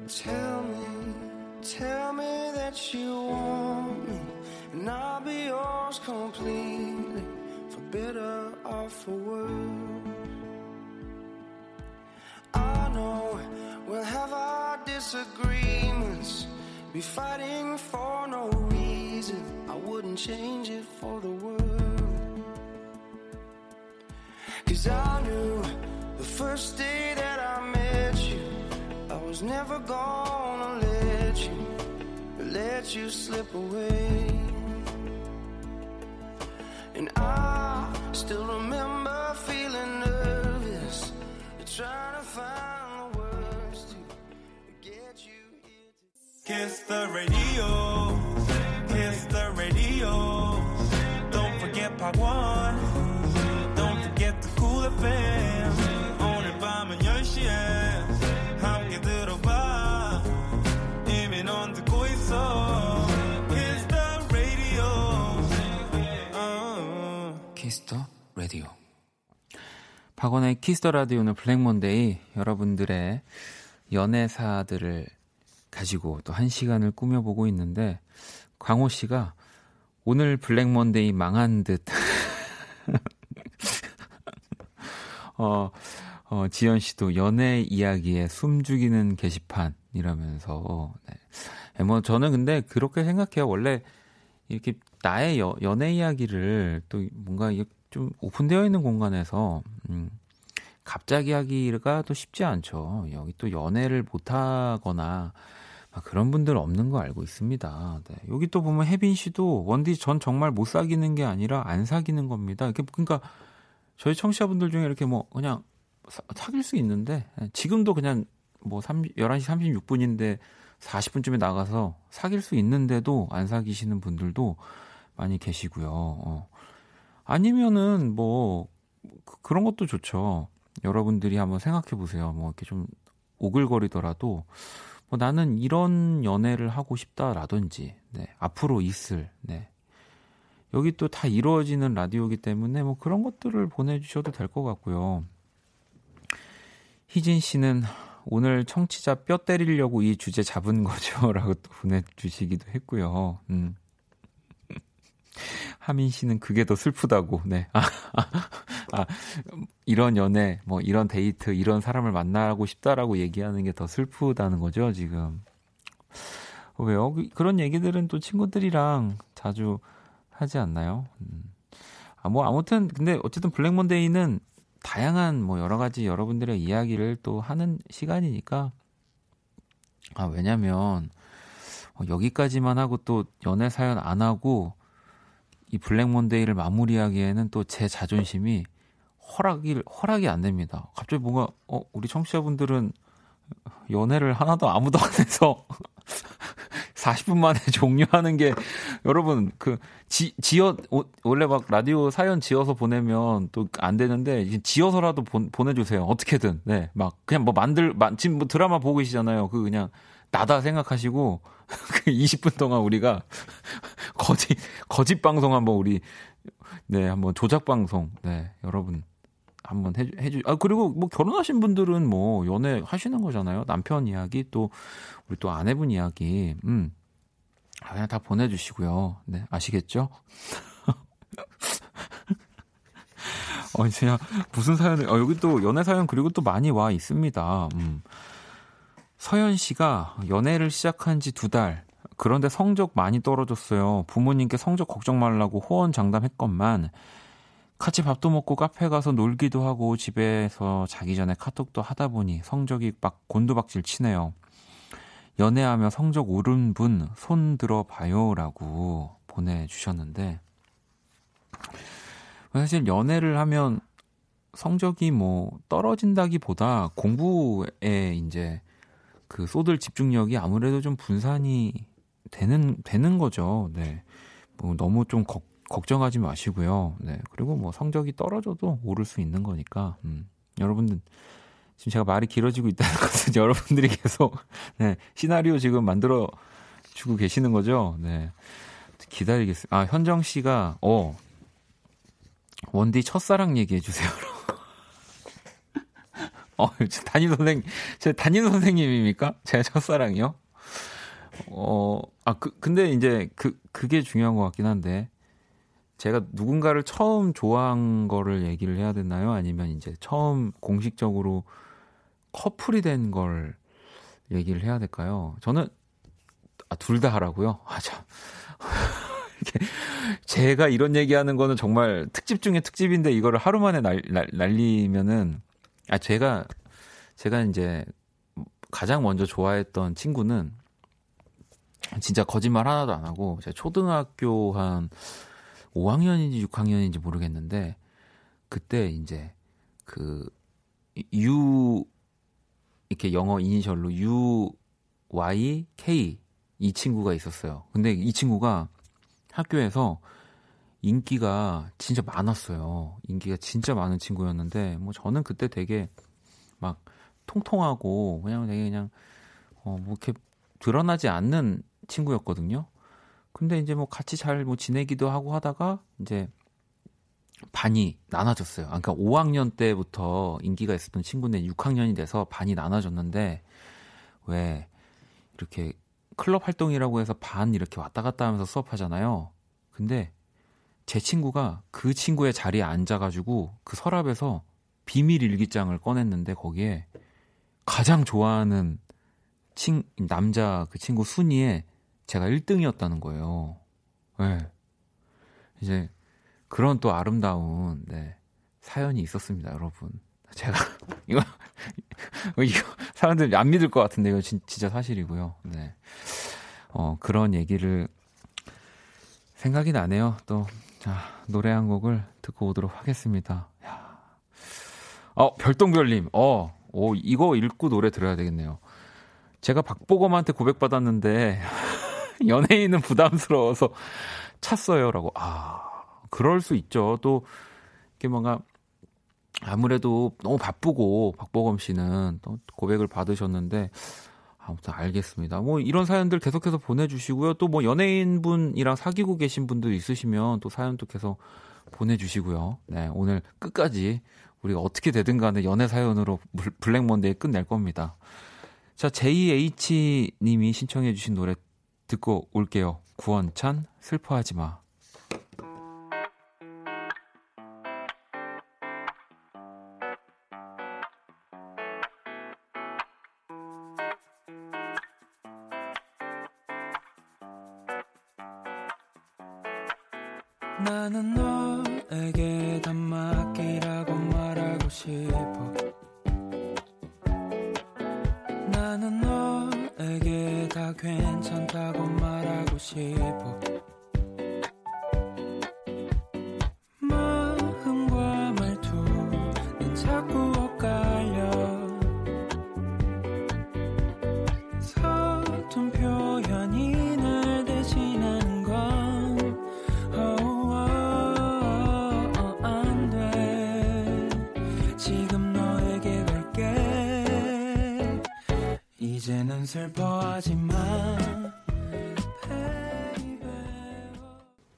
Tell me, tell me that you want me, and I'll be yours completely, for better or for worse. I know we'll have our disagreements, be fighting for no reason. I wouldn't change it for the world. Cause I knew the first day was never gonna let you, let you slip away. And I still remember feeling nervous, trying to find the words to get you here. Kiss the radio, kiss the radio. Don't forget 박원, 박원의 Kiss the Radio 오늘 Black Monday 여러분들의 연애사들을 가지고 또 한 시간을 꾸며보고 있는데 광호 씨가 오늘 블랙 먼데이 망한 듯 어, 어, 지연 씨도 연애 이야기에 숨 죽이는 게시판이라면서 네. 네, 뭐 저는 근데 그렇게 생각해요. 원래 이렇게 나의 여, 연애 이야기를 또 뭔가 좀 오픈되어 있는 공간에서 음, 갑자기 하기가 또 쉽지 않죠. 여기 또 연애를 못 하거나 막 그런 분들 없는 거 알고 있습니다. 네. 여기 또 보면 혜빈 씨도 원디 전 정말 못 사귀는 게 아니라 안 사귀는 겁니다. 이렇게 그러니까 저희 청취자분들 중에 이렇게 뭐 그냥 사, 사귈 수 있는데 예, 지금도 그냥 뭐 3, 11시 36분인데 40분쯤에 나가서 사귈 수 있는데도 안 사귀시는 분들도 많이 계시고요. 어. 아니면은 뭐 그- 그런 것도 좋죠. 여러분들이 한번 생각해 보세요. 뭐 이렇게 좀 오글거리더라도 뭐 나는 이런 연애를 하고 싶다라든지 네, 앞으로 있을 네. 여기 또 다 이루어지는 라디오이기 때문에 뭐 그런 것들을 보내주셔도 될 것 같고요. 희진 씨는 오늘 청취자 뼈 때리려고 이 주제 잡은 거죠라고 또 보내주시기도 했고요. 음. 하민 씨는 그게 더 슬프다고. 네. 아, 아, 아, 이런 연애, 뭐 이런 데이트, 이런 사람을 만나고 싶다라고 얘기하는 게 더 슬프다는 거죠, 지금. 왜요? 그- 그런 얘기들은 또 친구들이랑 자주 하지 않나요? 음. 아, 뭐 아무튼 근데 어쨌든 블랙 먼데이는 다양한 뭐 여러 가지 여러분들의 이야기를 또 하는 시간이니까 아, 왜냐면 어, 여기까지만 하고 또 연애 사연 안 하고 이 블랙 먼데이를 마무리하기에는 또 제 자존심이 허락이 허락이 안 됩니다. 갑자기 뭔가 어 우리 청취자분들은 연애를 하나도 아무도 안 해서 40분 만에 종료하는 게 여러분 그 지, 지어 오- 원래 막 라디오 사연 지어서 보내면 또 안 되는데 지어서라도 보, 보내주세요. 어떻게든. 네막 그냥 뭐 만들 만, 지금 뭐 드라마 보고 계시잖아요. 그 그냥 나다 생각하시고 그 20분 동안 우리가 거짓 거짓 방송 한번 우리 네 한번 조작 방송 네 여러분 한번 해주, 해주, 아, 그리고 뭐 결혼하신 분들은 뭐 연애 하시는 거잖아요. 남편 이야기 또 우리 또 아내분 이야기, 음. 아, 그냥 다 보내주시고요. 네, 아시겠죠? 어, 진짜 무슨 사연을, 어, 여기 또 연애 사연 그리고 또 많이 와 있습니다. 음. 서현 씨가 연애를 시작한 지 두 달. 그런데 성적 많이 떨어졌어요. 부모님께 성적 걱정 말라고 호언장담했건만 같이 밥도 먹고 카페 가서 놀기도 하고 집에서 자기 전에 카톡도 하다 보니 성적이 막 곤두박질 치네요. 연애하며 성적 오른 분 손 들어봐요라고 보내주셨는데 사실 연애를 하면 성적이 뭐 떨어진다기보다 공부에 이제 그 쏟을 집중력이 아무래도 좀 분산이 되는 되는 거죠. 네. 뭐 너무 좀 걱, 걱정하지 마시고요. 네. 그리고 뭐 성적이 떨어져도 오를 수 있는 거니까. 음. 여러분들 지금 제가 말이 길어지고 있다는 것은 여러분들이 계속 네, 시나리오 지금 만들어 주고 계시는 거죠. 네. 기다리겠습니다. 아, 현정 씨가 어 원디 첫사랑 얘기해 주세요. 어, 제 담임 선생, 제 담임 선생님입니까? 제 첫사랑이요? 어, 아, 그, 근데 이제 그, 그게 중요한 것 같긴 한데, 제가 누군가를 처음 좋아한 거를 얘기를 해야 되나요? 아니면 이제 처음 공식적으로 커플이 된 걸 얘기를 해야 될까요? 저는, 아, 둘 다 하라고요? 아, 참. 이렇게 제가 이런 얘기하는 거는 정말 특집 중에 특집인데 이거를 하루 만에 날, 날, 날리면은 아 제가 제가 이제 가장 먼저 좋아했던 친구는 진짜 거짓말 하나도 안 하고 제가 초등학교 한 5학년인지 6학년인지 모르겠는데 그때 이제 그 U 이렇게 영어 이니셜로 U Y K 이 친구가 있었어요. 근데 이 친구가 학교에서 인기가 진짜 많았어요. 인기가 진짜 많은 친구였는데 뭐 저는 그때 되게 막 통통하고 그냥 되게 그냥 어뭐 이렇게 드러나지 않는 친구였거든요. 근데 이제 뭐 같이 잘 뭐 지내기도 하고 하다가 이제 반이 나눠졌어요. 그러니까 5학년 때부터 인기가 있었던 친구인데 6학년이 돼서 반이 나눠졌는데 왜 이렇게 클럽 활동이라고 해서 반 이렇게 왔다 갔다 하면서 수업하잖아요. 근데 제 친구가 그 친구의 자리에 앉아가지고 그 서랍에서 비밀 일기장을 꺼냈는데 거기에 가장 좋아하는 친, 남자 그 친구 순위에 제가 1등이었다는 거예요. 네. 이제 그런 또 아름다운 네, 사연이 있었습니다, 여러분. 제가 이거 이거 사람들 안 믿을 것 같은데 이거 진, 진짜 사실이고요. 네. 어, 그런 얘기를 생각이 나네요. 또 자, 노래 한 곡을 듣고 오도록 하겠습니다. 야. 어, 별똥별님. 어, 오, 이거 읽고 노래 들어야 되겠네요. 제가 박보검한테 고백받았는데 연예인은 부담스러워서 찼어요 라고. 아, 그럴 수 있죠. 또 이게 뭔가 아무래도 너무 바쁘고 박보검 씨는 또 고백을 받으셨는데 아무튼 알겠습니다. 뭐 이런 사연들 계속해서 보내주시고요. 또 뭐 연예인분이랑 사귀고 계신 분들 있으시면 또 사연도 계속 보내주시고요. 네, 오늘 끝까지 우리가 어떻게 되든 간에 연애 사연으로 블랙 먼데이 끝낼 겁니다. 자, JH님이 신청해 주신 노래 듣고 올게요. 구원찬, 슬퍼하지 마.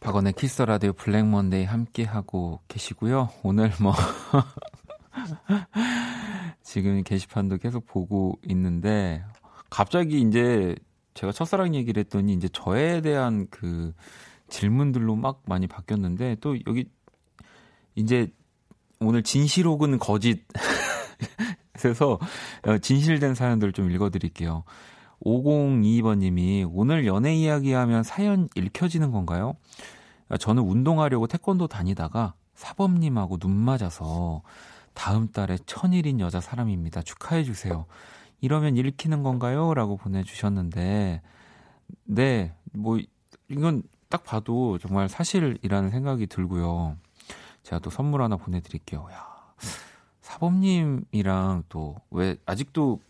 박원의 Kiss the Radio Black Monday 함께 하고 계시고요. 오늘 뭐 지금 게시판도 계속 보고 있는데 갑자기 이제 제가 첫사랑 얘기를 했더니 이제 저에 대한 그 질문들로 막 많이 바뀌었는데 또 여기 이제 오늘 진실 혹은 거짓 그래서 어, 진실된 사연들 좀 읽어드릴게요. 5022번님이 오늘 연애 이야기하면 사연 읽혀지는 건가요? 아, 저는 운동하려고 태권도 다니다가 사범님하고 눈 맞아서 다음 달에 천일인 여자 사람입니다. 축하해 주세요. 이러면 읽히는 건가요? 라고 보내주셨는데, 네, 뭐, 이건 딱 봐도 정말 사실이라는 생각이 들고요. 제가 또 선물 하나 보내드릴게요. 야, 사범님이랑 또, 왜, 아직도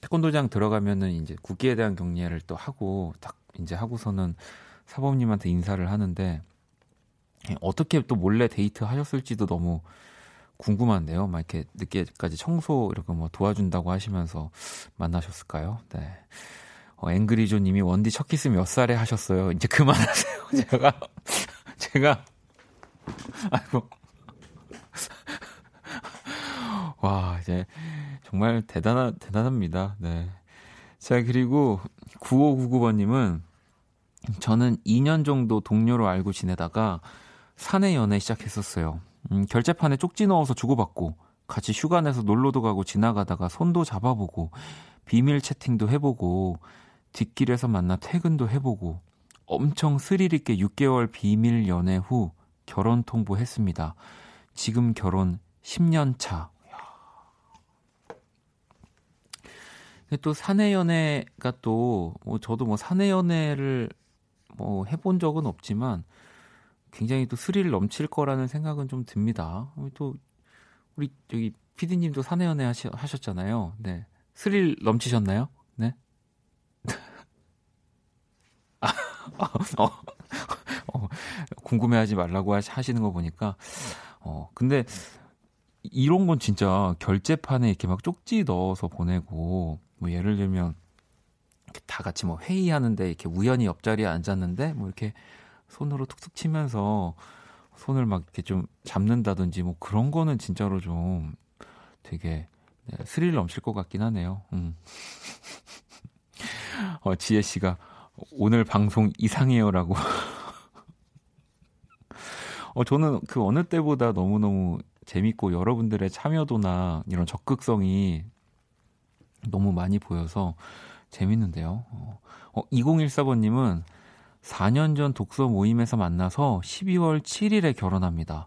태권도장 들어가면은 이제 국기에 대한 경례를 또 하고, 딱 이제 하고서는 사범님한테 인사를 하는데, 예, 어떻게 또 몰래 데이트 하셨을지도 너무 궁금한데요. 막 이렇게 늦게까지 청소 이렇게 뭐 도와준다고 하시면서 만나셨을까요? 네. 어, 앵그리조 님이 원디 첫 키스 몇 살에 하셨어요? 이제 그만하세요. 제가, 제가, 아이고. 와, 이제 정말 대단하, 대단합니다. 네. 자, 그리고 9599번님은 저는 2년 정도 동료로 알고 지내다가 사내 연애 시작했었어요. 음, 결제판에 쪽지 넣어서 주고받고 같이 휴가 내서 놀러도 가고 지나가다가 손도 잡아보고 비밀 채팅도 해보고 뒷길에서 만나 퇴근도 해보고 엄청 스릴 있게 6개월 비밀 연애 후 결혼 통보했습니다. 지금 결혼 10년 차. 근데 또 사내 연애가 또, 뭐 저도 뭐 사내 연애를 뭐 해본 적은 없지만 굉장히 또 스릴 넘칠 거라는 생각은 좀 듭니다. 또, 우리 저기 피디님도 사내 연애 하시, 하셨잖아요. 네. 스릴 넘치셨나요? 네. 아, 어, 어, 궁금해하지 말라고 하시는 거 보니까, 어, 근데 이런 건 진짜 결제판에 이렇게 막 쪽지 넣어서 보내고, 뭐 예를 들면, 다 같이 뭐 회의하는데 이렇게 우연히 옆자리에 앉았는데, 뭐 이렇게 손으로 툭툭 치면서 손을 막 이렇게 좀 잡는다든지 뭐 그런 거는 진짜로 좀 되게 네, 스릴 넘칠 것 같긴 하네요. 음. 어, 지혜 씨가 오늘 방송 이상해요라고. 어, 저는 그 어느 때보다 너무너무 재밌고 여러분들의 참여도나 이런 적극성이 너무 많이 보여서 재밌는데요. 어, 어 2014번님은 4년 전 독서 모임에서 만나서 12월 7일에 결혼합니다.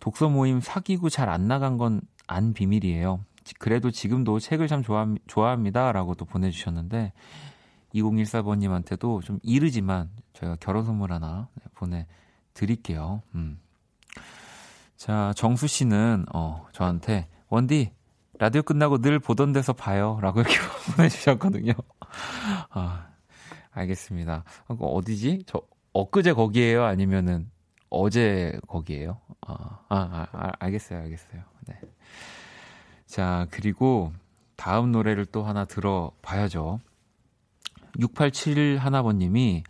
독서 모임 사귀고 잘 안 나간 건 안 비밀이에요. 그래도 지금도 책을 참 좋아, 좋아합니다. 라고 또 보내주셨는데, 2014번님한테도 좀 이르지만 저희가 결혼 선물 하나 네, 보내드릴게요. 음. 자, 정수 씨는, 어, 저한테, 원디, 라디오 끝나고 늘 보던 데서 봐요. 라고 이렇게 보내주셨거든요. 아, 알겠습니다. 어디지? 저, 엊그제 거기에요? 아니면은 어제 거기에요? 아, 아, 아, 알겠어요. 알겠어요. 네. 자, 그리고 다음 노래를 또 하나 들어봐야죠. 6871 하나번님이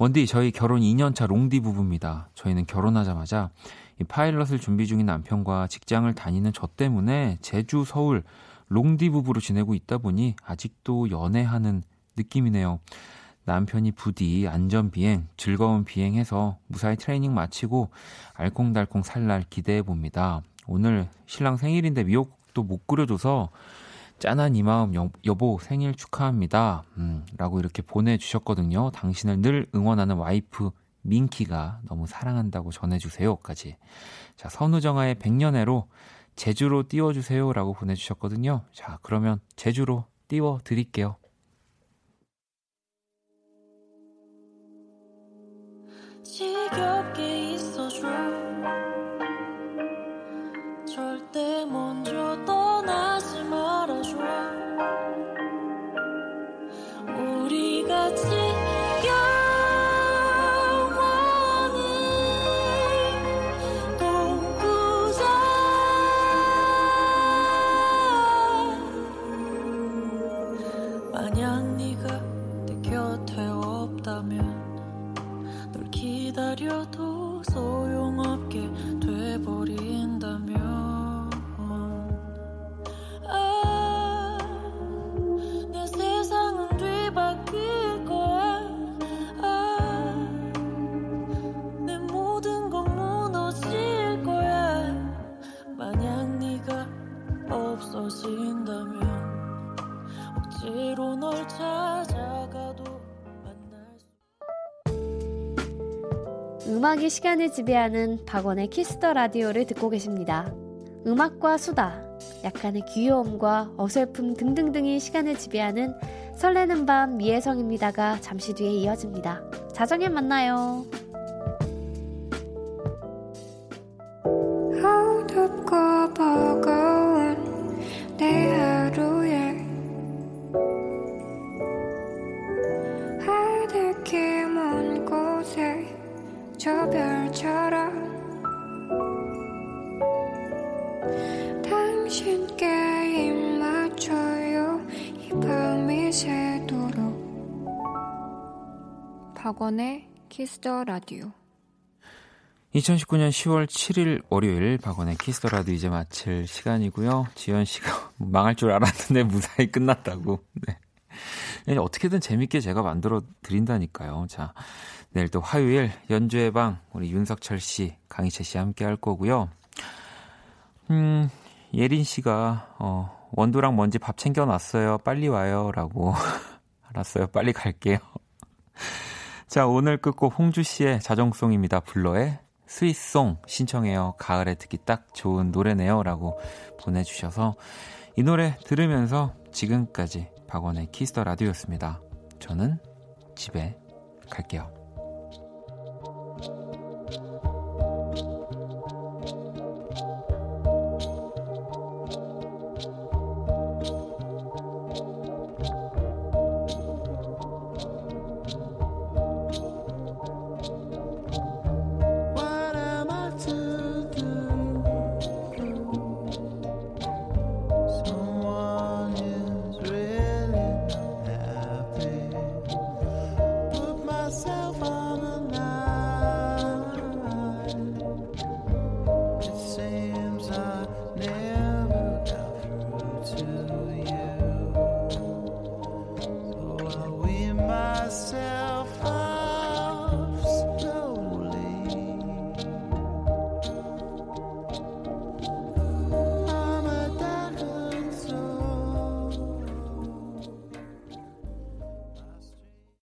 원디 저희 결혼 2년차 롱디 부부입니다. 저희는 결혼하자마자 이 파일럿을 준비 중인 남편과 직장을 다니는 저 때문에 제주 서울 롱디 부부로 지내고 있다 보니 아직도 연애하는 느낌이네요. 남편이 부디 안전 비행, 즐거운 비행해서 무사히 트레이닝 마치고 알콩달콩 살 날 기대해 봅니다. 오늘 신랑 생일인데 미역국도 못 끓여줘서 짠한 이 마음 여, 여보 생일 축하합니다. 음, 라고 이렇게 보내주셨거든요. 당신을 늘 응원하는 와이프 민키가 너무 사랑한다고 전해주세요까지. 자, 선우정아의 백년해로 제주로 띄워주세요 라고 보내주셨거든요. 자, 그러면 제주로 띄워드릴게요. 지겹게 있어줘 절대 먼저 떠나 음악이 시간을 지배하는 박원의 Kiss the Radio를 듣고 계십니다. 음악과 수다, 약간의 귀여움과 어설픔 등등등이 시간을 지배하는 설레는 밤 이혜성입니다가 잠시 뒤에 이어집니다. 자정에 만나요. 박원의 Kiss the Radio 2019년 10월 7일 월요일 박원의 Kiss the Radio 이제 마칠 시간이고요. 지현 씨가 망할 줄 알았는데 무사히 끝났다고. 네. 네, 어떻게든 재밌게 제가 만들어 드린다니까요. 자, 내일 또 화요일 연주의 방 우리 윤석철 씨, 강이채 씨 함께 할 거고요. 음, 예린 씨가 어, 원두랑 먼지 밥 챙겨 놨어요. 빨리 와요라고. 알았어요. 빨리 갈게요. 자, 오늘 끝곡 홍주 씨의 자정송입니다. Blur의 Sweet Song 신청해요. 가을에 듣기 딱 좋은 노래네요. 라고 보내주셔서 이 노래 들으면서 지금까지 박원의 Kiss the Radio였습니다. 저는 집에 갈게요.